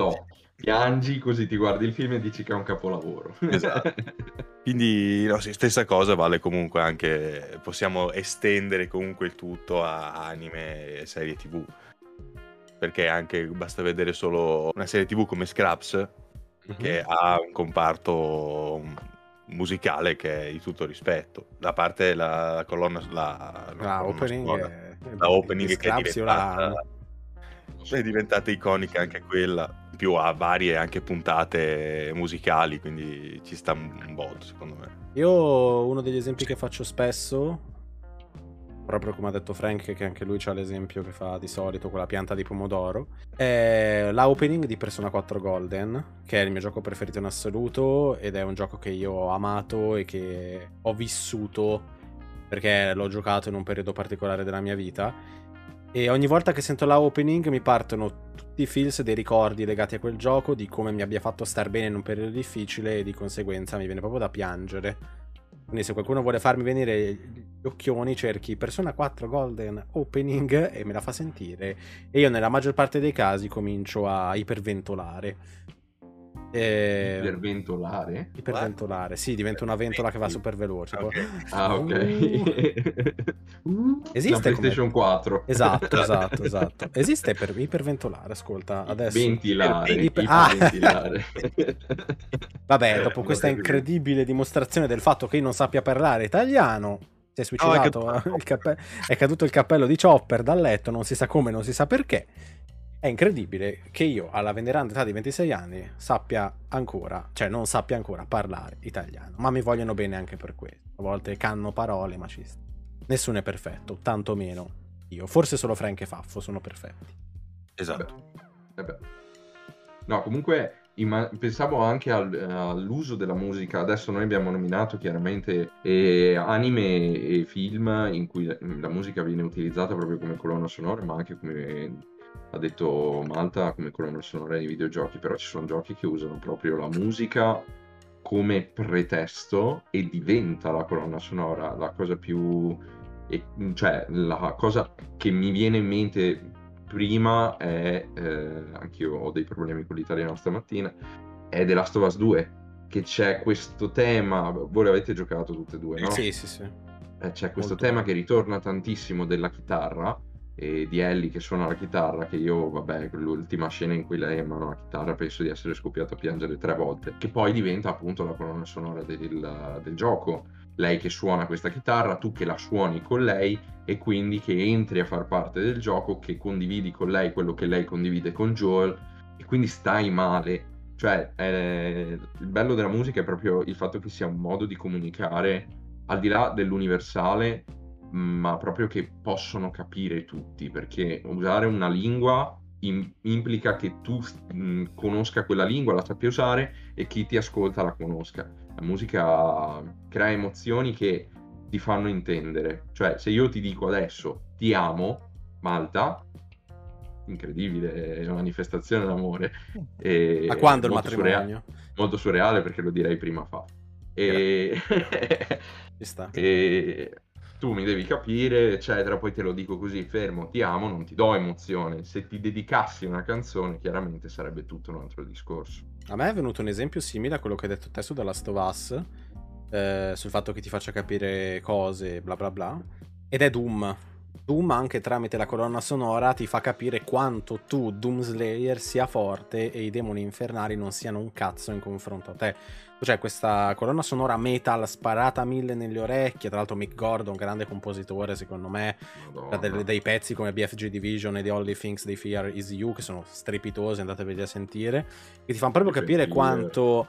Piangi così ti guardi il film e dici che è un capolavoro. *laughs* Esatto. Quindi no, sì, stessa cosa vale comunque anche, possiamo estendere comunque il tutto a anime e serie tv. Perché anche basta vedere solo una serie tv come Scraps, mm-hmm. che ha un comparto musicale che è di tutto rispetto. Da parte la colonna, la, la, la opening, è... la opening che è diventata, è diventata iconica anche quella più a varie anche puntate musicali, quindi ci sta un botto secondo me. Io uno degli esempi che faccio spesso, proprio come ha detto Frank, che anche lui ha l'esempio che fa di solito con la pianta di pomodoro, è la opening di Persona 4 Golden, che è il mio gioco preferito in assoluto ed è un gioco che io ho amato e che ho vissuto perché l'ho giocato in un periodo particolare della mia vita E ogni volta che sento la opening mi partono tutti i feels dei ricordi legati a quel gioco, di come mi abbia fatto star bene in un periodo difficile e di conseguenza mi viene proprio da piangere. Quindi se qualcuno vuole farmi venire gli occhioni cerchi Persona 4 Golden Opening e me la fa sentire e io nella maggior parte dei casi comincio a iperventolare. Eh, iperventolare? Iperventolare, sì, diventa una ventola che va super veloce. Okay. *laughs* Ah, ok. Uh. *laughs* Esiste La PlayStation come... 4. Esatto, *laughs* esatto, esatto. Esiste per iperventolare, ascolta, adesso. Ventilare. Iper... Iperventilare. Ah. Vabbè, dopo questa incredibile dimostrazione del fatto che io non sappia parlare italiano, si è suicidato, oh, è, caduto... Cappe... è caduto il cappello di Chopper dal letto, non si sa come, non si sa perché. È incredibile che io, alla veneranda età di 26 anni, sappia ancora, cioè non sappia ancora parlare italiano. Ma mi vogliono bene anche per questo. A volte canno parole, ma ci sta. Nessuno è perfetto, tantomeno io. Forse solo Frank e Faffo sono perfetti. Esatto. Eh beh. No, comunque pensavo anche al, all'uso della musica. Adesso noi abbiamo nominato chiaramente eh, anime e film in cui la musica viene utilizzata proprio come colonna sonora, ma anche come ha detto Malta come colonna sonora dei videogiochi, però ci sono giochi che usano proprio la musica come pretesto e diventa la colonna sonora. La cosa più... Cioè, la cosa che mi viene in mente prima è... Eh, anch'io ho dei problemi con l'italiano stamattina, è The Last of Us 2, che c'è questo tema... Voi l'avete giocato tutte e due, no? Sì, sì, sì. Eh, c'è questo Molto tema bello. che ritorna tantissimo della chitarra e di Ellie che suona la chitarra, che io, vabbè, l'ultima scena in cui lei mano la chitarra penso di essere scoppiato a piangere tre volte, che poi diventa appunto la colonna sonora del, del gioco. Lei che suona questa chitarra, tu che la suoni con lei e quindi che entri a far parte del gioco, che condividi con lei quello che lei condivide con Joel e quindi stai male. Cioè, eh, il bello della musica è proprio il fatto che sia un modo di comunicare al di là dell'universale ma proprio che possono capire tutti, perché usare una lingua in, implica che tu mh, conosca quella lingua, la sappia usare e chi ti ascolta la conosca. La musica crea emozioni che ti fanno intendere. Cioè, se io ti dico adesso ti amo, Malta, incredibile, è una manifestazione d'amore. E Ma quando il matrimonio? Surreale, molto surreale perché lo direi prima fa. E... *laughs* E tu mi devi capire, eccetera, poi te lo dico così, fermo, ti amo, non ti do emozione. Se ti dedicassi una canzone, chiaramente sarebbe tutto un altro discorso. A me è venuto un esempio simile a quello che hai detto te su Last Us, eh, sul fatto che ti faccia capire cose, bla bla bla, ed è Doom. Doom anche tramite la colonna sonora ti fa capire quanto tu, Doom Slayer, sia forte e i demoni infernali non siano un cazzo in confronto a te. C'è questa colonna sonora metal sparata a mille nelle orecchie, tra l'altro Mick Gordon, grande compositore secondo me, ha dei, dei pezzi come BFG Division e The Only Things They Fear Is You che sono strepitosi, andateveli a sentire, che ti fanno proprio capire quanto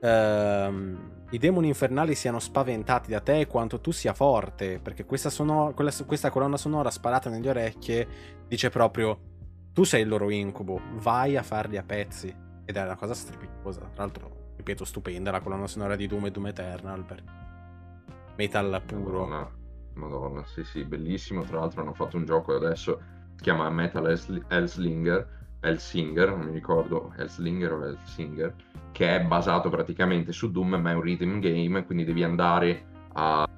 ehm, i demoni infernali siano spaventati da te e quanto tu sia forte, perché questa, sonora, quella, questa colonna sonora sparata nelle orecchie dice proprio tu sei il loro incubo, vai a farli a pezzi. Ed è una cosa strepitosa, tra l'altro, ripeto, stupenda la colonna sonora di Doom e Doom Eternal, per metal puro. Madonna, Madonna, sì sì, bellissimo, tra l'altro hanno fatto un gioco adesso, si chiama Metal Hellslinger, Hellsinger, non mi ricordo, Hellslinger o Hellsinger, che è basato praticamente su Doom, ma è un rhythm game, quindi devi andare a,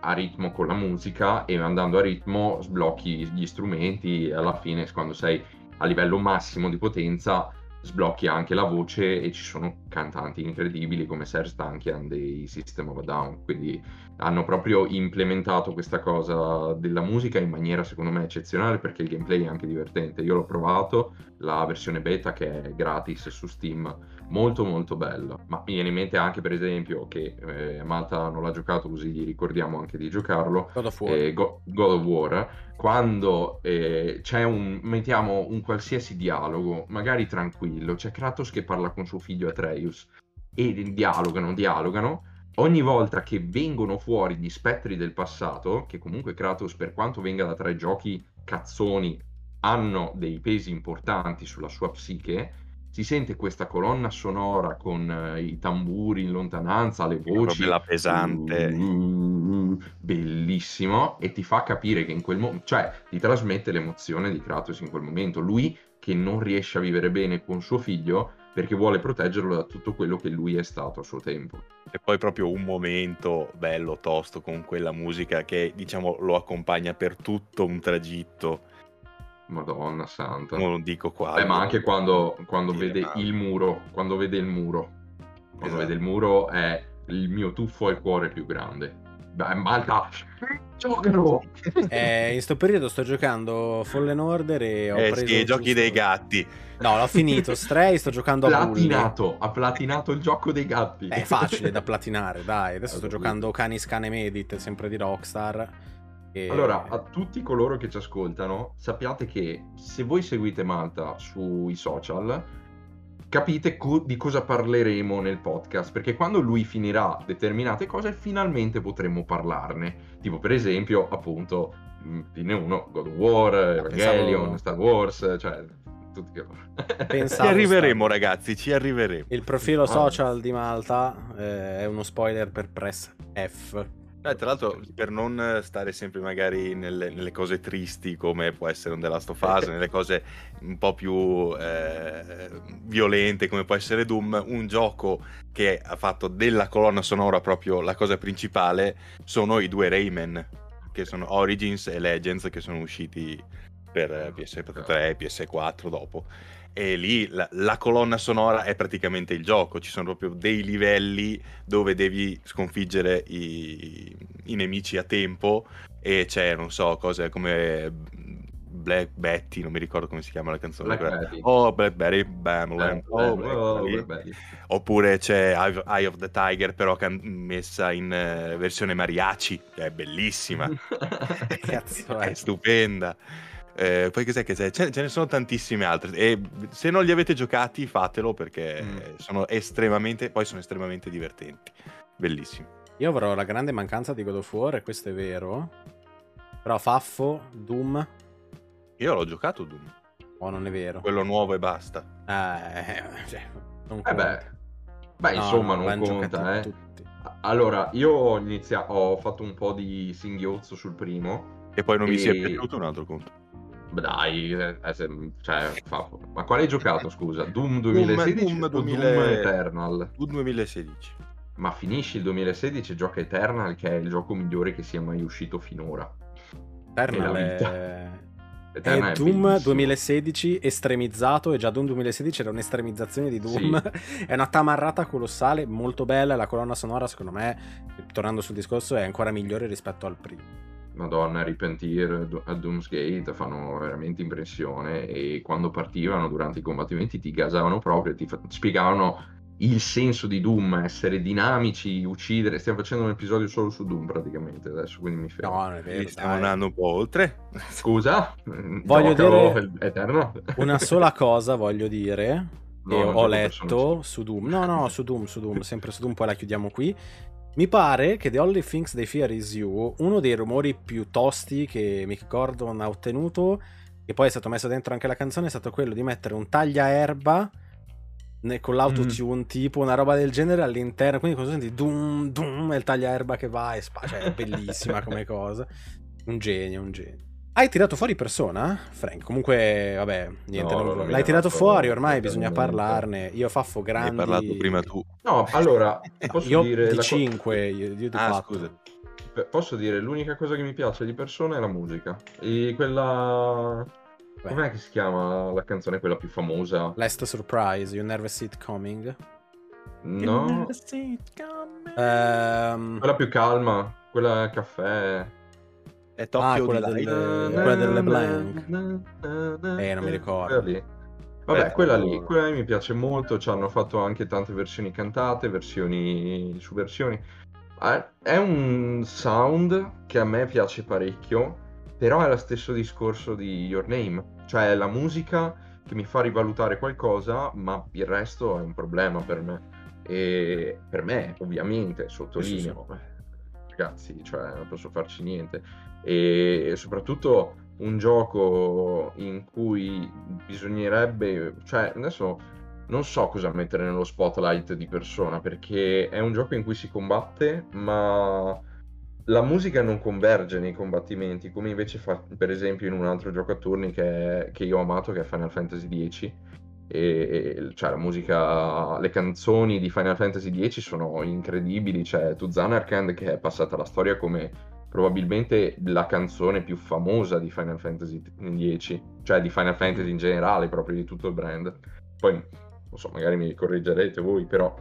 a, ritmo con la musica e andando a ritmo sblocchi gli strumenti e alla fine quando sei a livello massimo di potenza sblocchi anche la voce e ci sono cantanti incredibili come Serge Tankian dei System of a Down, quindi hanno proprio implementato questa cosa della musica in maniera secondo me eccezionale perché il gameplay è anche divertente. Io l'ho provato, la versione beta che è gratis su Steam, molto molto bella, ma mi viene in mente anche per esempio che eh, Malta non l'ha giocato così gli ricordiamo anche di giocarlo, God of War, eh, Go- God of War quando eh, c'è un, mettiamo un qualsiasi dialogo, magari tranquillo, c'è Kratos che parla con suo figlio Atreus e dialogano, dialogano, ogni volta che vengono fuori gli spettri del passato, che comunque Kratos per quanto venga da tre giochi cazzoni, hanno dei pesi importanti sulla sua psiche, si sente questa colonna sonora con uh, i tamburi in lontananza, le voci. la pesante. Uh, bellissimo. E ti fa capire che in quel momento, cioè ti trasmette l'emozione di Kratos in quel momento. Lui che non riesce a vivere bene con suo figlio perché vuole proteggerlo da tutto quello che lui è stato a suo tempo. E poi proprio un momento bello, tosto, con quella musica che diciamo lo accompagna per tutto un tragitto Madonna santa. Non dico qua. Eh, ma anche quando, quando vede ma... il muro, quando vede il muro, quando esatto. vede il muro è il mio tuffo al cuore più grande. Beh, Malta, giocano! Eh, in sto periodo sto giocando Fallen Order e ho eh, preso... Sì, i giochi dei gatti. No, l'ho finito, Stray, sto giocando a Platinato, ha platinato il gioco dei gatti. È facile da platinare, dai. Adesso sto giocando Canis Cane Medit, sempre di Rockstar e... Allora, a tutti coloro che ci ascoltano, sappiate che se voi seguite Malta sui social, capite co- di cosa parleremo nel podcast, perché quando lui finirà determinate cose, finalmente potremo parlarne. Tipo, per esempio, appunto, fine 1, God of War, ah, Evangelion, pensavo... Star Wars, cioè tutti che... *laughs* ci arriveremo ragazzi, ci arriveremo. Il profilo social di Malta eh, è uno spoiler per Press F. Eh, tra l'altro, per non stare sempre magari nelle, nelle, cose tristi come può essere un The Last of Us, *laughs* nelle cose un po' più eh, violente come può essere Doom, un gioco che ha fatto della colonna sonora proprio la cosa principale sono i due Rayman, che sono Origins e Legends, che sono usciti per PS3 e PS4 dopo e lì la, la, colonna sonora è praticamente il gioco, ci sono proprio dei livelli dove devi sconfiggere i, i nemici a tempo e c'è, non so, cose come Black Betty, non mi ricordo come si chiama la canzone. Black oh, Blackberry, bam, eh, oh, oh, Oppure c'è Eye of the Tiger, però can- messa in uh, versione mariachi, che è bellissima. *laughs* *laughs* Cazzo, è stupenda. Eh, poi cos'è che c'è? Ce, ce, ne sono tantissime altre. E se non li avete giocati, fatelo perché mm. sono estremamente. Poi sono estremamente divertenti. Bellissimi. Io avrò la grande mancanza di God of War, e questo è vero. Però Faffo, Doom. Io l'ho giocato Doom. Oh, non è vero. Quello nuovo e basta. Eh, cioè, non eh beh. Beh, no, insomma, non conta, eh. Tutti. Allora, io ho iniziato, ho fatto un po' di singhiozzo sul primo. E poi non e... mi sia piaciuto un altro conto. Dai, eh, cioè, fa... ma quale hai giocato, scusa? Doom 2016 Doom, Doom, 2000... Doom Eternal? Doom 2016. Ma finisci il 2016 e gioca Eternal, che è il gioco migliore che sia mai uscito finora. Eternal è... Eternal è, Doom bellissimo. 2016 estremizzato e già Doom 2016 era un'estremizzazione di Doom sì. *laughs* è una tamarrata colossale molto bella la colonna sonora secondo me tornando sul discorso è ancora migliore rispetto al primo Madonna, Repentir a Doomsgate fanno veramente impressione e quando partivano durante i combattimenti ti gasavano proprio, ti, fa- spiegavano il senso di Doom, essere dinamici, uccidere. Stiamo facendo un episodio solo su Doom praticamente adesso, quindi mi fermo. No, non è vero. Stiamo andando un po' oltre. Scusa? Voglio dire Eterno. una sola cosa, voglio dire. No, ho letto su Doom. No, no, su Doom, su Doom, sempre su Doom, poi la chiudiamo qui. Mi pare che The Only Things They Fear Is You, uno dei rumori più tosti che Mick Gordon ha ottenuto, e poi è stato messo dentro anche la canzone, è stato quello di mettere un tagliaerba con l'autotune, mm. tipo una roba del genere all'interno. Quindi cosa senti? Dum, dum, è il tagliaerba che va e spa. Cioè, è bellissima *laughs* come cosa. Un genio, un genio. Hai tirato fuori persona, Frank? Comunque, vabbè, niente. No, non... non L'hai tirato fuori, ormai bisogna parlarne. Io faffo grandi. Hai parlato prima tu. No, allora, *laughs* posso io dire... di 5, io, io di ah, 4. scusa. Posso dire, l'unica cosa che mi piace di persona è la musica. E quella... Beh. Com'è che si chiama la canzone quella più famosa? Last Surprise, You Never See It Coming. No. You never see it coming. Um... Quella più calma, quella caffè. È Tokyo ah, quella, del, quella delle Blank. Eh, non mi ricordo. Quella Vabbè, quella lì, quella lì mi piace molto. Ci hanno fatto anche tante versioni cantate, versioni su versioni. È un sound che a me piace parecchio, però è lo stesso discorso di Your Name. Cioè, è la musica che mi fa rivalutare qualcosa, ma il resto è un problema per me. E per me, ovviamente, sottolineo. Ragazzi, cioè, non posso farci niente e soprattutto un gioco in cui bisognerebbe, cioè adesso non so cosa mettere nello spotlight di persona perché è un gioco in cui si combatte, ma la musica non converge nei combattimenti, come invece fa per esempio in un altro gioco a turni che, che io ho amato, che è Final Fantasy X. E, e, cioè la musica, le canzoni di Final Fantasy X sono incredibili. C'è To Zanarkand che è passata alla storia come probabilmente la canzone più famosa di Final Fantasy X, cioè di Final Fantasy in generale, proprio di tutto il brand. Poi, non so, magari mi correggerete voi, però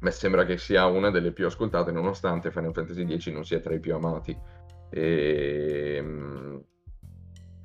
me sembra che sia una delle più ascoltate, nonostante Final Fantasy X non sia tra i più amati. E...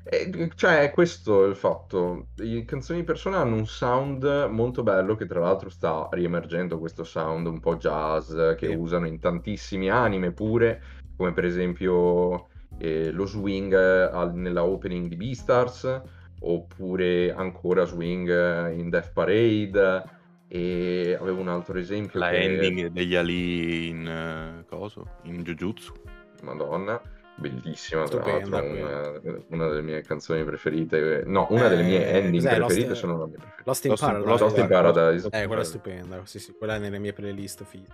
e cioè, è questo il fatto. Le canzoni di persona hanno un sound molto bello, che tra l'altro sta riemergendo questo sound un po' jazz che sì. usano in tantissimi anime pure come per esempio eh, lo swing al, nella opening di Beastars, oppure ancora swing in Death Parade, e avevo un altro esempio. La che... ending degli Ali in uh, coso, in Jujutsu. Madonna, bellissima, tra l'altro, una, una, delle mie canzoni preferite. No, una eh, delle mie eh, ending preferite Lost, sono la mia preferita. Lost in, Lost Paradise. Lost in Paradise. Eh, quella è stupenda, sì, sì, quella è nelle mie playlist. Fit,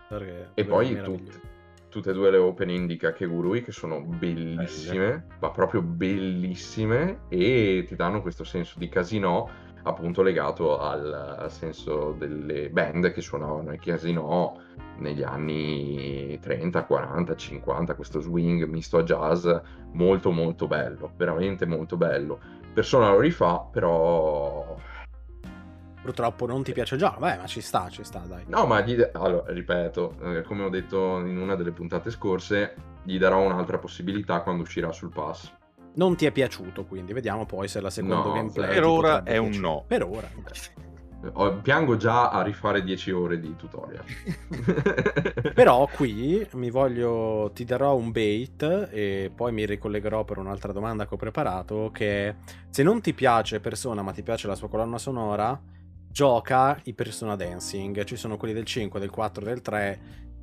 e poi tutte tutte e due le opening di Kakegurui che sono bellissime, Belle. ma proprio bellissime e ti danno questo senso di casino appunto legato al, al senso delle band che suonavano ai casino negli anni 30, 40, 50, questo swing misto a jazz molto molto bello, veramente molto bello. Persona lo rifà, però purtroppo non ti piace già, beh, ma ci sta, ci sta, dai. No, ma gli... allora, ripeto, eh, come ho detto in una delle puntate scorse, gli darò un'altra possibilità quando uscirà sul pass. Non ti è piaciuto, quindi vediamo poi se la seconda no, gameplay. Per ora è un no. Per ora. piango già a rifare 10 ore di tutorial. *laughs* Però qui mi voglio. Ti darò un bait e poi mi ricollegherò per un'altra domanda che ho preparato. Che se non ti piace Persona, ma ti piace la sua colonna sonora gioca i Persona Dancing. Ci sono quelli del 5, del 4, del 3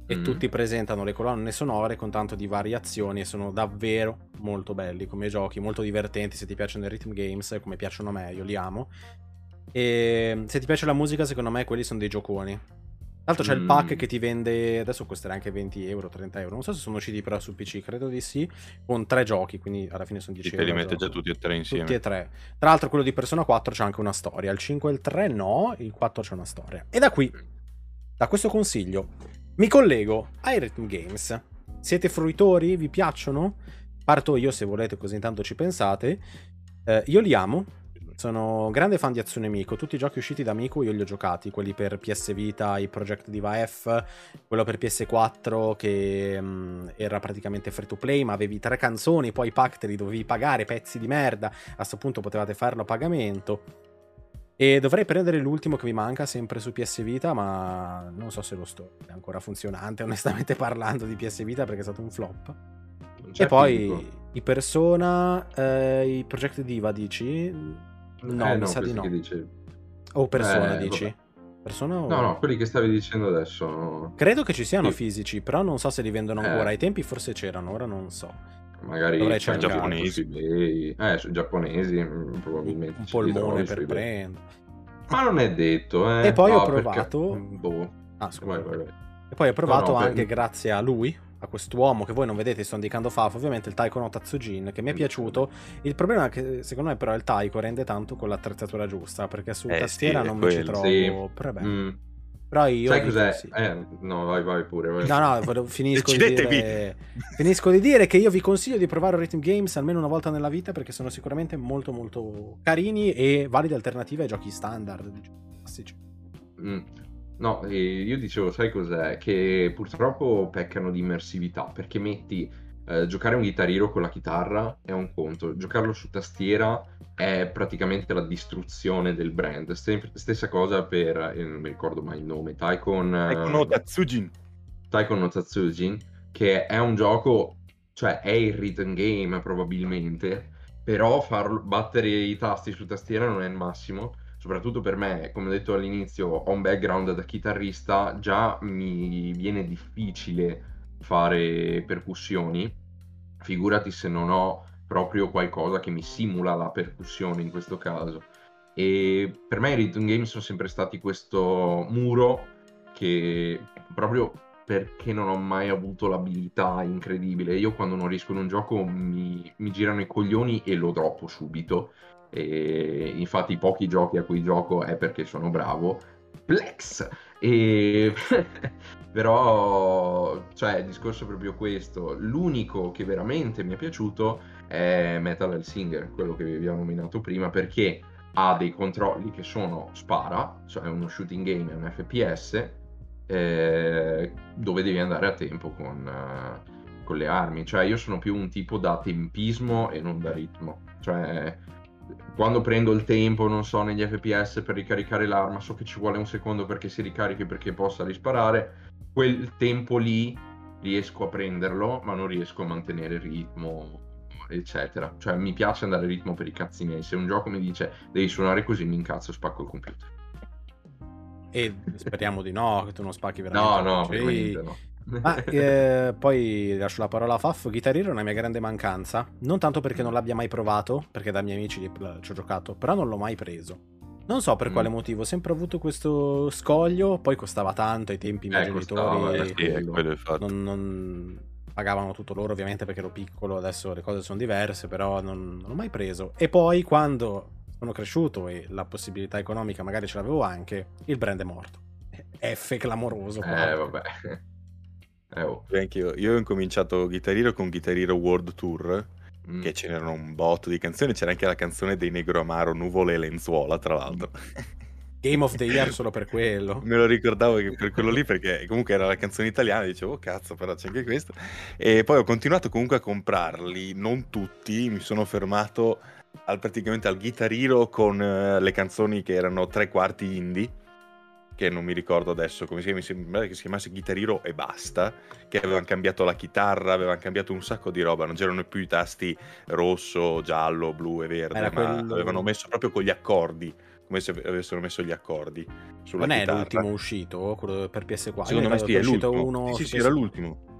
e mm. tutti presentano le colonne sonore con tanto di variazioni e sono davvero molto belli come giochi, molto divertenti se ti piacciono i rhythm games, come piacciono a me, io li amo. E se ti piace la musica, secondo me quelli sono dei gioconi. Tra l'altro c'è mm. il pack che ti vende, adesso costerà anche 20 euro, 30 euro, non so se sono usciti però su PC, credo di sì, con tre giochi, quindi alla fine sono 10 Ti euro. Te li mette già tutti e tre insieme. Tutti e tre. Tra l'altro quello di Persona 4 c'è anche una storia, il 5 e il 3 no, il 4 c'è una storia. E da qui, da questo consiglio, mi collego ai Rhythm Games. Siete fruitori? Vi piacciono? Parto io se volete, così intanto ci pensate. Eh, io li amo, sono grande fan di Azione Mico, tutti i giochi usciti da Mico io li ho giocati, quelli per PS Vita, i Project Diva F, quello per PS4 che mh, era praticamente free to play, ma avevi tre canzoni, poi i pack te li dovevi pagare, pezzi di merda, a questo punto potevate farlo a pagamento. E dovrei prendere l'ultimo che mi manca sempre su PS Vita, ma non so se lo sto è ancora funzionante, *laughs* onestamente parlando di PS Vita perché è stato un flop. E poi i Persona, eh, i Project Diva dici? No, eh, mi no, sa di no. Dice... O persona, eh, dici? Persona o... No, no, quelli che stavi dicendo adesso. Credo che ci siano sì. fisici, però non so se li vendono eh. ancora. Ai tempi forse c'erano, ora non so. Magari Dovrei cioè, giapponesi. Eh, su giapponesi probabilmente. Un polmone per prendere. Ma non è detto, eh. E poi no, ho provato... Perché... Boh. Ah, scusa. Vai, vai, vai. E poi ho provato no, no, anche per... grazie a lui, a quest'uomo che voi non vedete, sto indicando Fafo, ovviamente il Taiko no Tatsujin, che mi è piaciuto. Il problema è che secondo me però il Taiko rende tanto con l'attrezzatura giusta, perché su eh, tastiera sì, non mi ci trovo. Sì. Però, mm. però io... Sai cos'è? Eh, no, vai, vai pure. Vai. No, no, finisco di, dire, finisco di dire che io vi consiglio di provare Rhythm Games almeno una volta nella vita, perché sono sicuramente molto molto carini e valide alternative ai giochi standard, classici. Mm. No, io dicevo, sai cos'è? Che purtroppo peccano di immersività, perché metti eh, giocare un chitarrino con la chitarra è un conto, giocarlo su tastiera è praticamente la distruzione del brand. stessa cosa per, eh, non mi ricordo mai il nome, Taikon... Taikon no Tatsujin. Taikon no Tatsujin, che è un gioco, cioè è il rhythm game probabilmente, però far battere i tasti su tastiera non è il massimo soprattutto per me, come ho detto all'inizio, ho un background da chitarrista, già mi viene difficile fare percussioni, figurati se non ho proprio qualcosa che mi simula la percussione in questo caso. E per me i rhythm game sono sempre stati questo muro che proprio perché non ho mai avuto l'abilità incredibile. Io quando non riesco in un gioco mi, mi girano i coglioni e lo droppo subito. E infatti pochi giochi a cui gioco è perché sono bravo. Plex! E... *laughs* Però, cioè, il discorso è proprio questo. L'unico che veramente mi è piaciuto è Metal Hellsinger, quello che vi avevo nominato prima, perché ha dei controlli che sono spara, cioè uno shooting game, è un FPS, eh, dove devi andare a tempo con, uh, con, le armi. Cioè io sono più un tipo da tempismo e non da ritmo. Cioè quando prendo il tempo, non so, negli FPS per ricaricare l'arma, so che ci vuole un secondo perché si ricarichi perché possa risparare, quel tempo lì riesco a prenderlo, ma non riesco a mantenere il ritmo eccetera. Cioè mi piace andare a ritmo per i cazzi miei. Se un gioco mi dice devi suonare così, mi incazzo e spacco il computer. E speriamo di no, che tu non spacchi veramente. No, no, veramente no. Ma *laughs* eh, poi lascio la parola a Faf. Guitar Hero è una mia grande mancanza. Non tanto perché non l'abbia mai provato, perché da miei amici ci ho giocato, però non l'ho mai preso. Non so per mm. quale motivo, ho sempre avuto questo scoglio, poi costava tanto ai tempi i miei eh, genitori. Costava, sì, non, non, pagavano tutto loro ovviamente perché ero piccolo, adesso le cose sono diverse, però non, non l'ho mai preso. E poi quando sono cresciuto e la possibilità economica magari ce l'avevo anche, il brand è morto. F clamoroso. Eh, vabbè. Eh, oh. Anch'io. Io ho incominciato Guitar Hero con Guitar Hero World Tour, mm. che ce n'erano un botto di canzoni, c'era anche la canzone dei Negro Amaro, Nuvole e Lenzuola, tra l'altro. *laughs* Game of the Year solo per quello. Me lo ricordavo per quello lì perché comunque era la canzone italiana, dicevo oh, cazzo però c'è anche questo. E poi ho continuato comunque a comprarli, non tutti, mi sono fermato al, praticamente al Guitar Hero con uh, le canzoni che erano tre quarti indie che non mi ricordo adesso come si chiama, mi sembra che si chiamasse Guitar Hero e basta, che avevano cambiato la chitarra, avevano cambiato un sacco di roba, non c'erano più i tasti rosso, giallo, blu e verde, Era ma quello... avevano messo proprio con gli accordi come se avessero messo gli accordi sulla non chitarra. è l'ultimo uscito quello per PS4 secondo me sì, è l'ultimo uno sì, sì, sì, era l'ultimo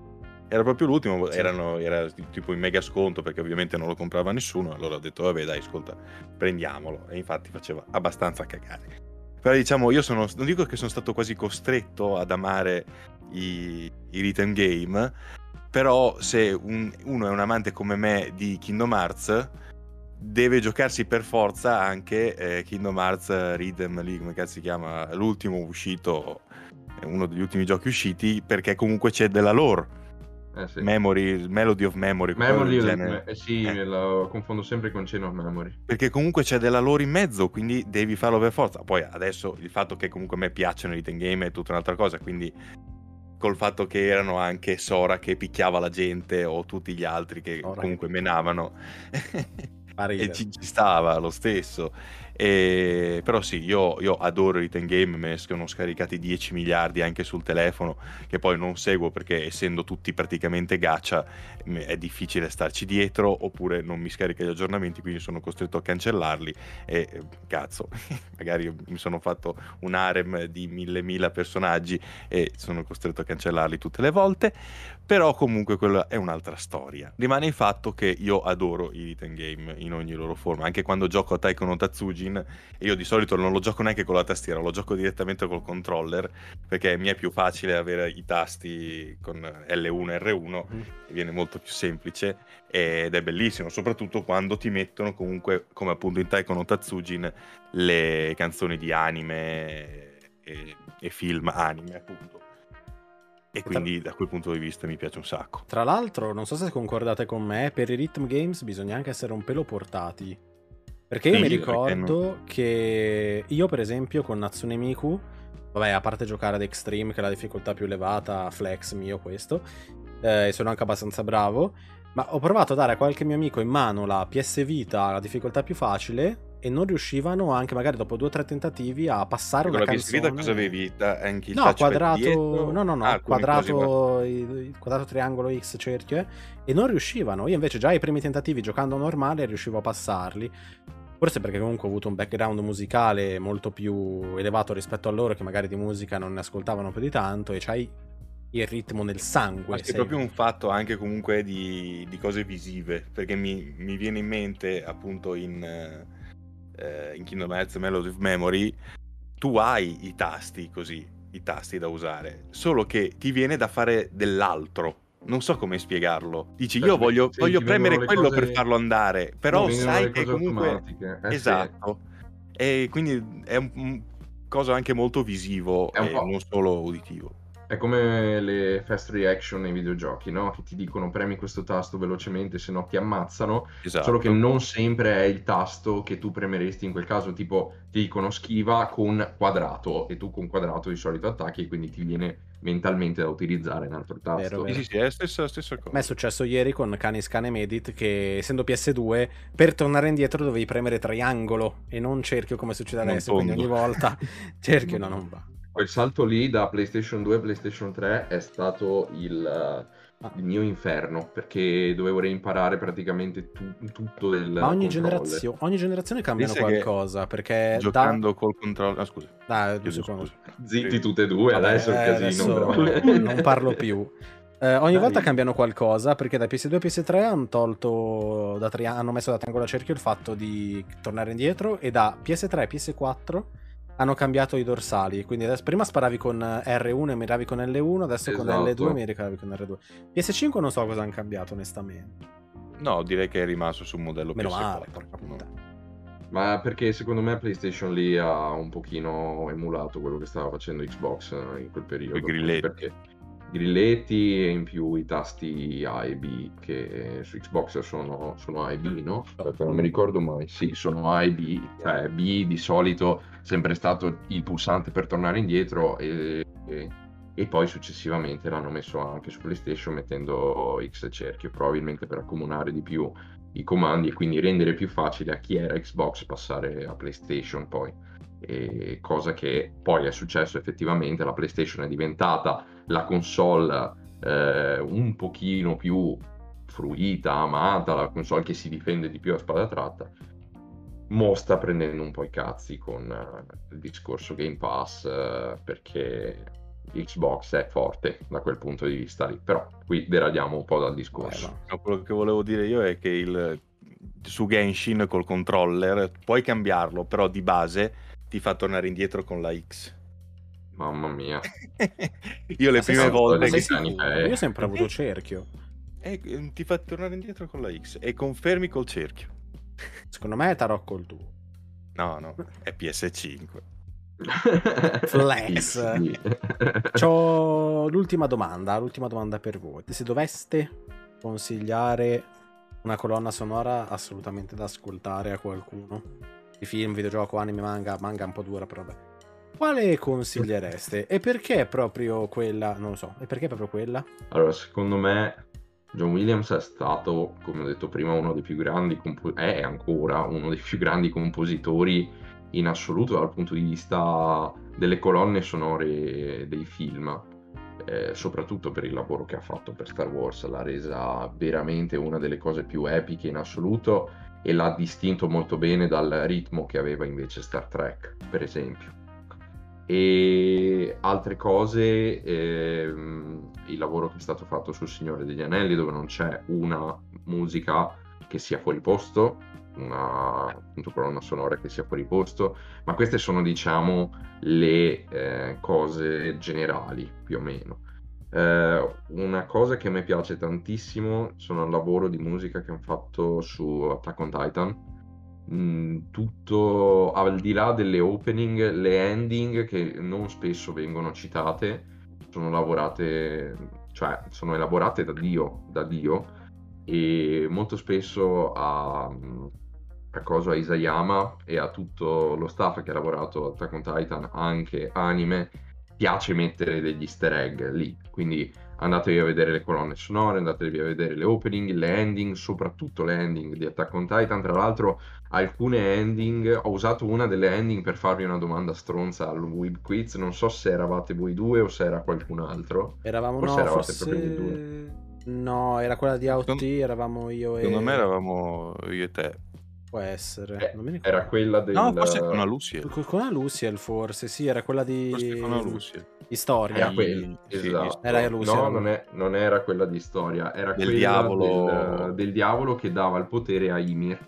era proprio l'ultimo, sì. Erano, era tipo in mega sconto perché ovviamente non lo comprava nessuno, allora ho detto vabbè dai ascolta prendiamolo e infatti faceva abbastanza cagare. Però diciamo io sono, non dico che sono stato quasi costretto ad amare i, i rhythm game, però se un, uno è un amante come me di Kingdom Hearts deve giocarsi per forza anche eh, Kingdom Hearts Rhythm lì, come cazzo si chiama, l'ultimo uscito, uno degli ultimi giochi usciti, perché comunque c'è della lore. Eh sì. Memory, Melody of Memory. Memory of Memory, eh sì, eh. lo confondo sempre con Chain of Memory. Perché comunque c'è della lore in mezzo, quindi devi farlo per forza. Poi adesso il fatto che comunque a me piacciono i rhythm game è tutta un'altra cosa, quindi col fatto che erano anche Sora che picchiava la gente o tutti gli altri che Sora. comunque menavano. *laughs* e ci, ci, stava lo stesso. E, però sì, io, io adoro i ten game, me ne sono scaricati 10 miliardi anche sul telefono, che poi non seguo perché essendo tutti praticamente gacha è difficile starci dietro, oppure non mi scarica gli aggiornamenti, quindi sono costretto a cancellarli e cazzo, *laughs* magari mi sono fatto un harem di mille mila personaggi e sono costretto a cancellarli tutte le volte, però comunque quella è un'altra storia. Rimane il fatto che io adoro i rhythm game in ogni loro forma, anche quando gioco a Taiko no Tatsujin e io di solito non lo gioco neanche con la tastiera, lo gioco direttamente col controller perché mi è più facile avere i tasti con L1 e R1 mm. viene molto più semplice ed è bellissimo, soprattutto quando ti mettono comunque come appunto in Taiko no Tatsujin le canzoni di anime e, e film anime appunto e quindi da quel punto di vista mi piace un sacco. Tra l'altro, non so se concordate con me, per i rhythm games bisogna anche essere un pelo portati. Perché io sì, mi ricordo non... che io, per esempio, con Natsune Miku, vabbè, a parte giocare ad Extreme, che è la difficoltà più elevata, flex mio questo, eh, e sono anche abbastanza bravo, ma ho provato a dare a qualche mio amico in mano la PS Vita, la difficoltà più facile, e non riuscivano anche magari dopo due o tre tentativi a passare una canzone. Con la cosa avevi? Anche no, quadrato, no, no, no, ah, quadrato, il quadrato triangolo X cerchio eh, e non riuscivano. Io invece già ai primi tentativi giocando normale riuscivo a passarli. Forse perché comunque ho avuto un background musicale molto più elevato rispetto a loro che magari di musica non ne ascoltavano più di tanto e c'hai il ritmo nel sangue. Ma è proprio un fatto anche comunque di, di cose visive, perché mi, mi, viene in mente appunto in eh, in Kingdom Hearts Melody of Memory, tu hai i tasti così, i tasti da usare, solo che ti viene da fare dell'altro. Non so come spiegarlo. Dici, io voglio, sì, voglio premere quello cose... per farlo andare, però sai che comunque... Eh, esatto. Sì. E quindi è un, cosa anche molto visivo e non solo uditivo. È come le fast reaction nei videogiochi, no? Che ti dicono premi questo tasto velocemente, se no ti ammazzano. Esatto. Solo che non sempre è il tasto che tu premeresti in quel caso. Tipo, ti dicono schiva con quadrato e tu con quadrato di solito attacchi e quindi ti viene mentalmente da utilizzare un altro tasto. Vero, vero. Sì, sì, è la stessa, stessa cosa. A me è successo ieri con Canis Cane Medit che essendo PS2 per tornare indietro dovevi premere triangolo e non cerchio come succede adesso, quindi ogni volta *laughs* cerchio no, non va. Quel salto lì da PlayStation 2 a PlayStation 3 è stato il, ah. il mio inferno perché dovevo reimparare praticamente tu, tutto del Ma ogni, generazio- ogni generazione cambiano Pensa qualcosa perché giocando da... col controllo ah scusa ah, scusa. zitti tutte e due Vabbè, adesso è il casino adesso *laughs* non parlo più eh, ogni Dai. volta cambiano qualcosa perché da PS2 a PS3 hanno tolto da tri- hanno messo da triangolo a cerchio il fatto di tornare indietro e da PS3 a PS4 hanno cambiato i dorsali. Quindi adesso, prima sparavi con R1 e miravi con L1, adesso esatto. con L2 mi ricavi con R2. PS5 non so cosa hanno cambiato, onestamente. No, direi che è rimasto sul modello Meno PS4. male, porca puttana. Ma perché secondo me PlayStation lì ha un pochino emulato quello che stava facendo Xbox in quel periodo. I grilletti. Perché grilletti e in più i tasti A e B che su Xbox sono, sono A e B, no? Non mi ricordo mai. Sì, sono A e B. Cioè B di solito sempre stato il pulsante per tornare indietro e, e, e, poi successivamente l'hanno messo anche su PlayStation mettendo X cerchio, probabilmente per accomunare di più i comandi e quindi rendere più facile a chi era Xbox passare a PlayStation poi. E cosa che poi è successo effettivamente, la PlayStation è diventata la console eh, un pochino più fruita, amata, la console che si difende di più a spada tratta, mo sta prendendo un po' i cazzi con uh, il discorso Game Pass uh, perché Xbox è forte da quel punto di vista lì, però qui deradiamo un po' dal discorso. no, quello che volevo dire io è che il, su Genshin col controller puoi cambiarlo, però di base ti fa tornare indietro con la X. Mamma mia. *laughs* io le prime volte che... Io ho sempre avuto cerchio. E eh, ti fa tornare indietro con la X e confermi col cerchio. Secondo me è tarocco il tuo. No, no, è PS5. *laughs* Flex. C'ho l'ultima domanda, l'ultima domanda per voi. Se doveste consigliare una colonna sonora assolutamente da ascoltare a qualcuno, di film, videogioco, anime, manga, manga un po' dura, però vabbè. Quale consigliereste? E perché proprio quella? Non lo so, e perché proprio quella? Allora, secondo me John Williams è stato, come ho detto prima, uno dei più grandi, compo- è ancora uno dei più grandi compositori in assoluto dal punto di vista delle colonne sonore dei film, eh, soprattutto per il lavoro che ha fatto per Star Wars, l'ha resa veramente una delle cose più epiche in assoluto e l'ha distinto molto bene dal ritmo che aveva invece Star Trek, per esempio e altre cose, ehm, il lavoro che è stato fatto sul Signore degli Anelli, dove non c'è una musica che sia fuori posto, una appunto, colonna sonora che sia fuori posto, ma queste sono diciamo le eh, cose generali più o meno. Eh, una cosa che a me piace tantissimo sono il lavoro di musica che hanno fatto su Attack on Titan, Mm, tutto al di là delle opening, le ending che non spesso vengono citate, sono lavorate, cioè sono elaborate da Dio, da Dio e molto spesso a, a cosa Isayama e a tutto lo staff che ha lavorato a Attack on Titan, anche anime, piace mettere degli easter egg lì, quindi andatevi a vedere le colonne sonore, andatevi a vedere le opening, le ending, soprattutto le ending di Attack on Titan. Tra l'altro, alcune ending, ho usato una delle ending per farvi una domanda stronza al Web Quiz. Non so se eravate voi due o se era qualcun altro. Eravamo Forse no, eravate forse... proprio voi due. No, era quella di AOT, eravamo io e. Secondo me eravamo io e te. Può essere. Eh, era quella del... No, forse con la Luciel. Con la Luciel forse, sì, era quella di... Forse con la Luciel. Di storia. Era quella, sì, esatto. Era Luciel. No, non, è, non, era quella di storia, era del quella diavolo... Del, del, diavolo che dava il potere a Ymir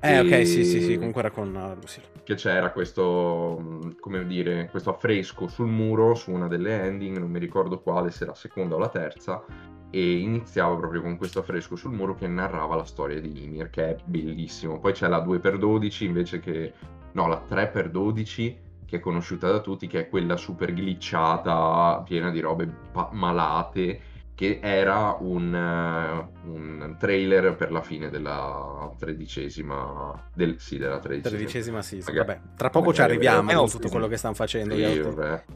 Eh, e... ok, sì, sì, sì, comunque era con uh, Lucille. Che c'era questo, come dire, questo affresco sul muro, su una delle ending, non mi ricordo quale, se la seconda o la terza, e iniziava proprio con questo affresco sul muro che narrava la storia di Ymir, che è bellissimo. Poi c'è la 2x12 invece che... no, la 3x12 che è conosciuta da tutti, che è quella super glitchata, piena di robe pa- malate, che era un, uh, un, trailer per la fine della tredicesima, del, sì, della tredicesima, tredicesima season. Vabbè, tra poco ci arriviamo con tutto quello che stanno facendo. Sì,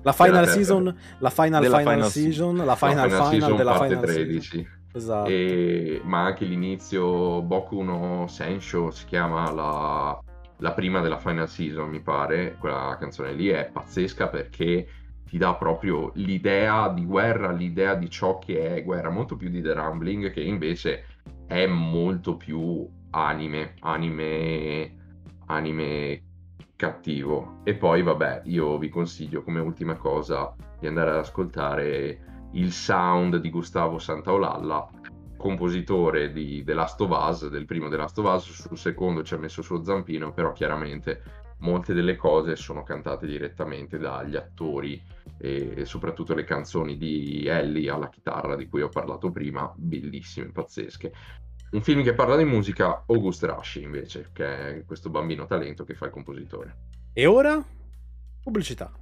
la final season, la final final, final season, la final final, final della parte final 13. Season. Esatto. E, ma anche l'inizio Boku no Sensho si chiama la, la prima della final season, mi pare. Quella canzone lì è pazzesca perché ti dà proprio l'idea di guerra, l'idea di ciò che è guerra, molto più di The Rumbling, che invece è molto più anime, anime, anime cattivo. E poi, vabbè, io vi consiglio come ultima cosa di andare ad ascoltare il sound di Gustavo Santaolalla, compositore di The Last of Us, del primo The Last of Us, sul secondo ci ha messo suo zampino, però chiaramente molte delle cose sono cantate direttamente dagli attori e soprattutto le canzoni di Ellie alla chitarra di cui ho parlato prima, bellissime, pazzesche. Un film che parla di musica, August Rush invece, che è questo bambino talento che fa il compositore. E ora? Pubblicità.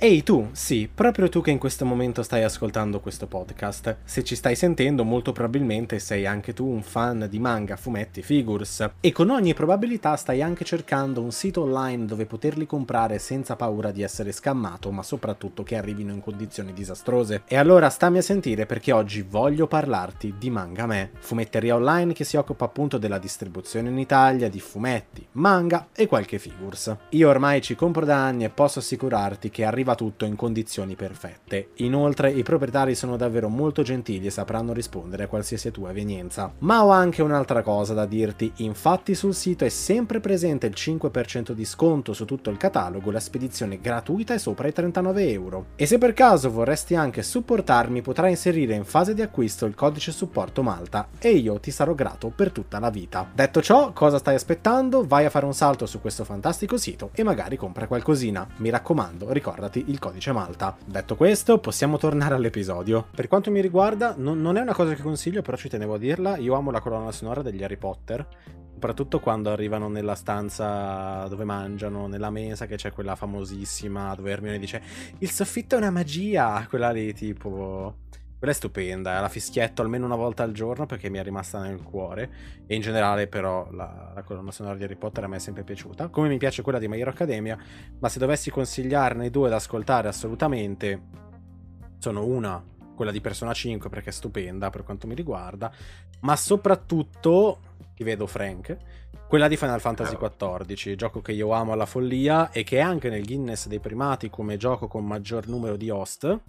Ehi tu, sì, proprio tu che in questo momento stai ascoltando questo podcast. Se ci stai sentendo, molto probabilmente sei anche tu un fan di manga, fumetti, figures. E con ogni probabilità stai anche cercando un sito online dove poterli comprare senza paura di essere scammato, ma soprattutto che arrivino in condizioni disastrose. E allora stammi a sentire perché oggi voglio parlarti di Manga Me, fumetteria online che si occupa appunto della distribuzione in Italia di fumetti, manga e qualche figures. Io ormai ci compro da anni e posso assicurarti che arriva arriva tutto in condizioni perfette. Inoltre i proprietari sono davvero molto gentili e sapranno rispondere a qualsiasi tua evenienza. Ma ho anche un'altra cosa da dirti, infatti sul sito è sempre presente il 5% di sconto su tutto il catalogo, la spedizione gratuita è sopra i 39 euro. E se per caso vorresti anche supportarmi potrai inserire in fase di acquisto il codice supporto Malta e io ti sarò grato per tutta la vita. Detto ciò, cosa stai aspettando? Vai a fare un salto su questo fantastico sito e magari compra qualcosina. Mi raccomando, ricordati usati il codice Malta. Detto questo, possiamo tornare all'episodio. Per quanto mi riguarda, non, non è una cosa che consiglio, però ci tenevo a dirla. Io amo la colonna sonora degli Harry Potter soprattutto quando arrivano nella stanza dove mangiano, nella mesa che c'è quella famosissima dove Hermione dice il soffitto è una magia, quella lì tipo quella è stupenda, la fischietto almeno una volta al giorno perché mi è rimasta nel cuore. E in generale però la, la colonna sonora di Harry Potter a me è sempre piaciuta, come mi piace quella di My Hero Academia, ma se dovessi consigliarne due da ascoltare assolutamente sono una, quella di Persona 5 perché è stupenda per quanto mi riguarda, ma soprattutto, ti vedo Frank, quella di Final Fantasy XIV, gioco che io amo alla follia e che è anche nel Guinness dei primati come gioco con maggior numero di host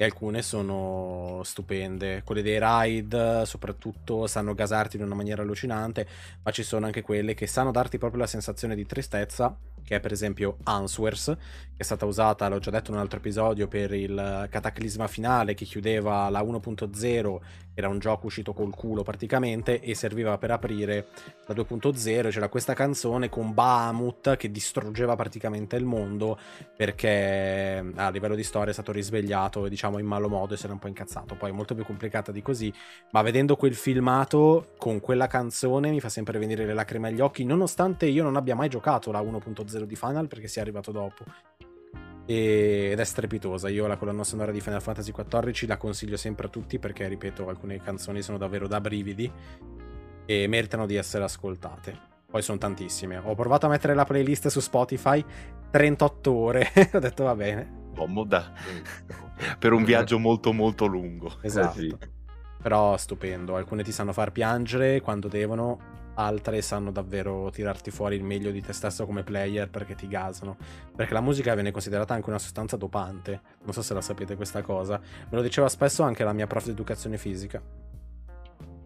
e alcune sono stupende. Quelle dei ride, soprattutto, sanno gasarti in una maniera allucinante, ma ci sono anche quelle che sanno darti proprio la sensazione di tristezza che è per esempio Answers, che è stata usata, l'ho già detto in un altro episodio, per il cataclisma finale che chiudeva la 1.0, era un gioco uscito col culo praticamente, e serviva per aprire la 2.0. C'era questa canzone con Bahamut che distruggeva praticamente il mondo perché a livello di storia è stato risvegliato, diciamo, in malo modo e si era un po' incazzato. Poi è molto più complicata di così, ma vedendo quel filmato con quella canzone mi fa sempre venire le lacrime agli occhi, nonostante io non abbia mai giocato la 1.0 0 di Final perché sia arrivato dopo. E, ed è strepitosa. Io la colonna sonora di Final Fantasy XIV la consiglio sempre a tutti perché, ripeto, alcune canzoni sono davvero da brividi e meritano di essere ascoltate. Poi sono tantissime. Ho provato a mettere la playlist su Spotify 38 ore. *laughs* Ho detto va bene. Comoda. per un viaggio molto molto lungo. Esatto. Però stupendo. Alcune ti sanno far piangere quando devono, altre sanno davvero tirarti fuori il meglio di te stesso come player perché ti gasano. Perché la musica viene considerata anche una sostanza dopante. Non so se la sapete questa cosa. Me lo diceva spesso anche la mia prof di educazione fisica.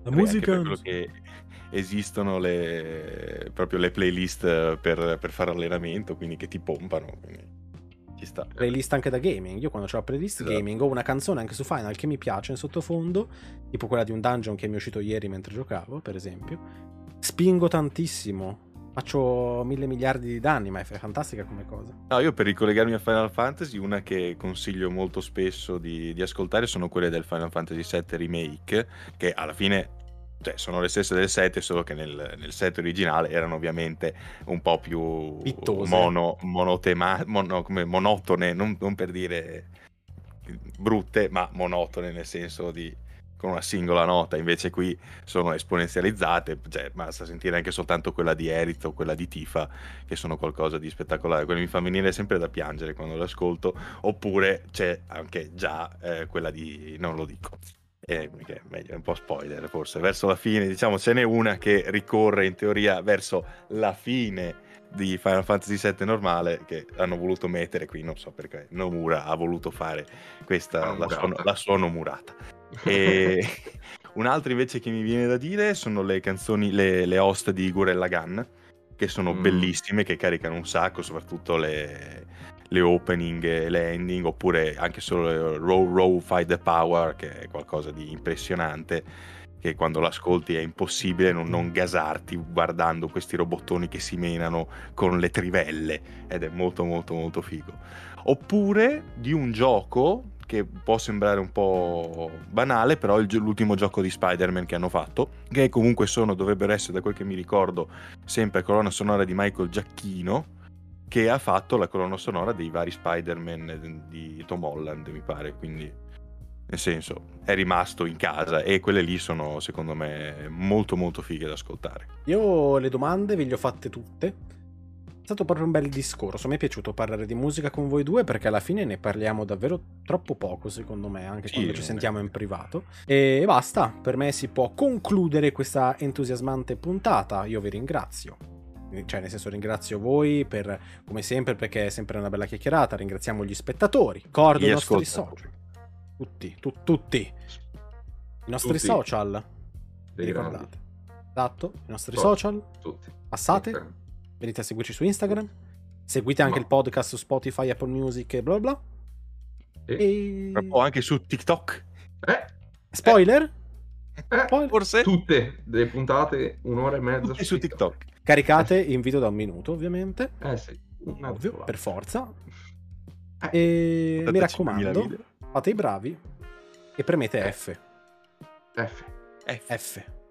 La Beh, musica... Quello che esistono le, proprio le playlist per, per fare allenamento, quindi che ti pompano. Quindi ci sta. Playlist anche da gaming. Io quando ho la playlist esatto. gaming ho una canzone anche su Final che mi piace in sottofondo, tipo quella di un dungeon che mi è uscito ieri mentre giocavo, per esempio. Spingo tantissimo faccio mille miliardi di danni, ma è fantastica come cosa. No, io per ricollegarmi a Final Fantasy, una che consiglio molto spesso di, di ascoltare sono quelle del Final Fantasy VII Remake, che alla fine cioè, sono le stesse del 7, solo che nel, nel 7 originale erano ovviamente un po' più mono, monotema, mono, come monotone, non, non, per dire brutte, ma monotone nel senso di con una singola nota, invece qui sono esponenzializzate, cioè, basta sentire anche soltanto quella di Erit o quella di Tifa, che sono qualcosa di spettacolare, quello mi fa venire sempre da piangere quando l'ascolto, oppure c'è anche già eh, quella di... non lo dico. Eh, è meglio, è un po' spoiler forse, verso la fine, diciamo, ce n'è una che ricorre in teoria verso la fine di Final Fantasy VII normale che hanno voluto mettere qui, non so perché Nomura ha voluto fare questa, la sua, la sua Nomurata. E *laughs* un altro invece che mi viene da dire sono le canzoni, le, le host di Gurella Gun, che sono mm. bellissime, che caricano un sacco, soprattutto le, le opening e le ending, oppure anche solo Row Row Fight the Power, che è qualcosa di impressionante che quando l'ascolti è impossibile non, non, gasarti guardando questi robottoni che si menano con le trivelle ed è molto molto molto figo. Oppure di un gioco che può sembrare un po' banale, però è l'ultimo gioco di Spider-Man che hanno fatto, che comunque sono, dovrebbero essere, da quel che mi ricordo, sempre colonna sonora di Michael Giacchino, che ha fatto la colonna sonora dei vari Spider-Man di Tom Holland, mi pare, quindi nel senso è rimasto in casa e quelle lì sono secondo me molto molto fighe da ascoltare. Io le domande ve le ho fatte tutte è stato proprio un bel discorso. Mi è piaciuto parlare di musica con voi due perché alla fine ne parliamo davvero troppo poco, secondo me, anche sì, quando ci sentiamo in privato. E basta, per me si può concludere questa entusiasmante puntata. Io vi ringrazio. Cioè, nel senso, ringrazio voi per, come sempre, perché è sempre una bella chiacchierata. Ringraziamo gli spettatori. Ricordo i nostri social. Tutti, tu, tutti. I nostri tutti. social. Vi ricordate? Esatto, i nostri tutti. social. Tutti. Passate. Tutti venite a seguirci su Instagram. Seguite anche no. il podcast su Spotify, Apple Music e bla bla. E... O anche su TikTok. Eh? Spoiler? Eh, Spoiler? Forse? Tutte le puntate, un'ora e mezza su, su TikTok. TikTok. Caricate in video da un minuto, ovviamente. Eh sì. Ovvio, per forza. Eh. E mi raccomando, fate i bravi e premete F. F. F. F.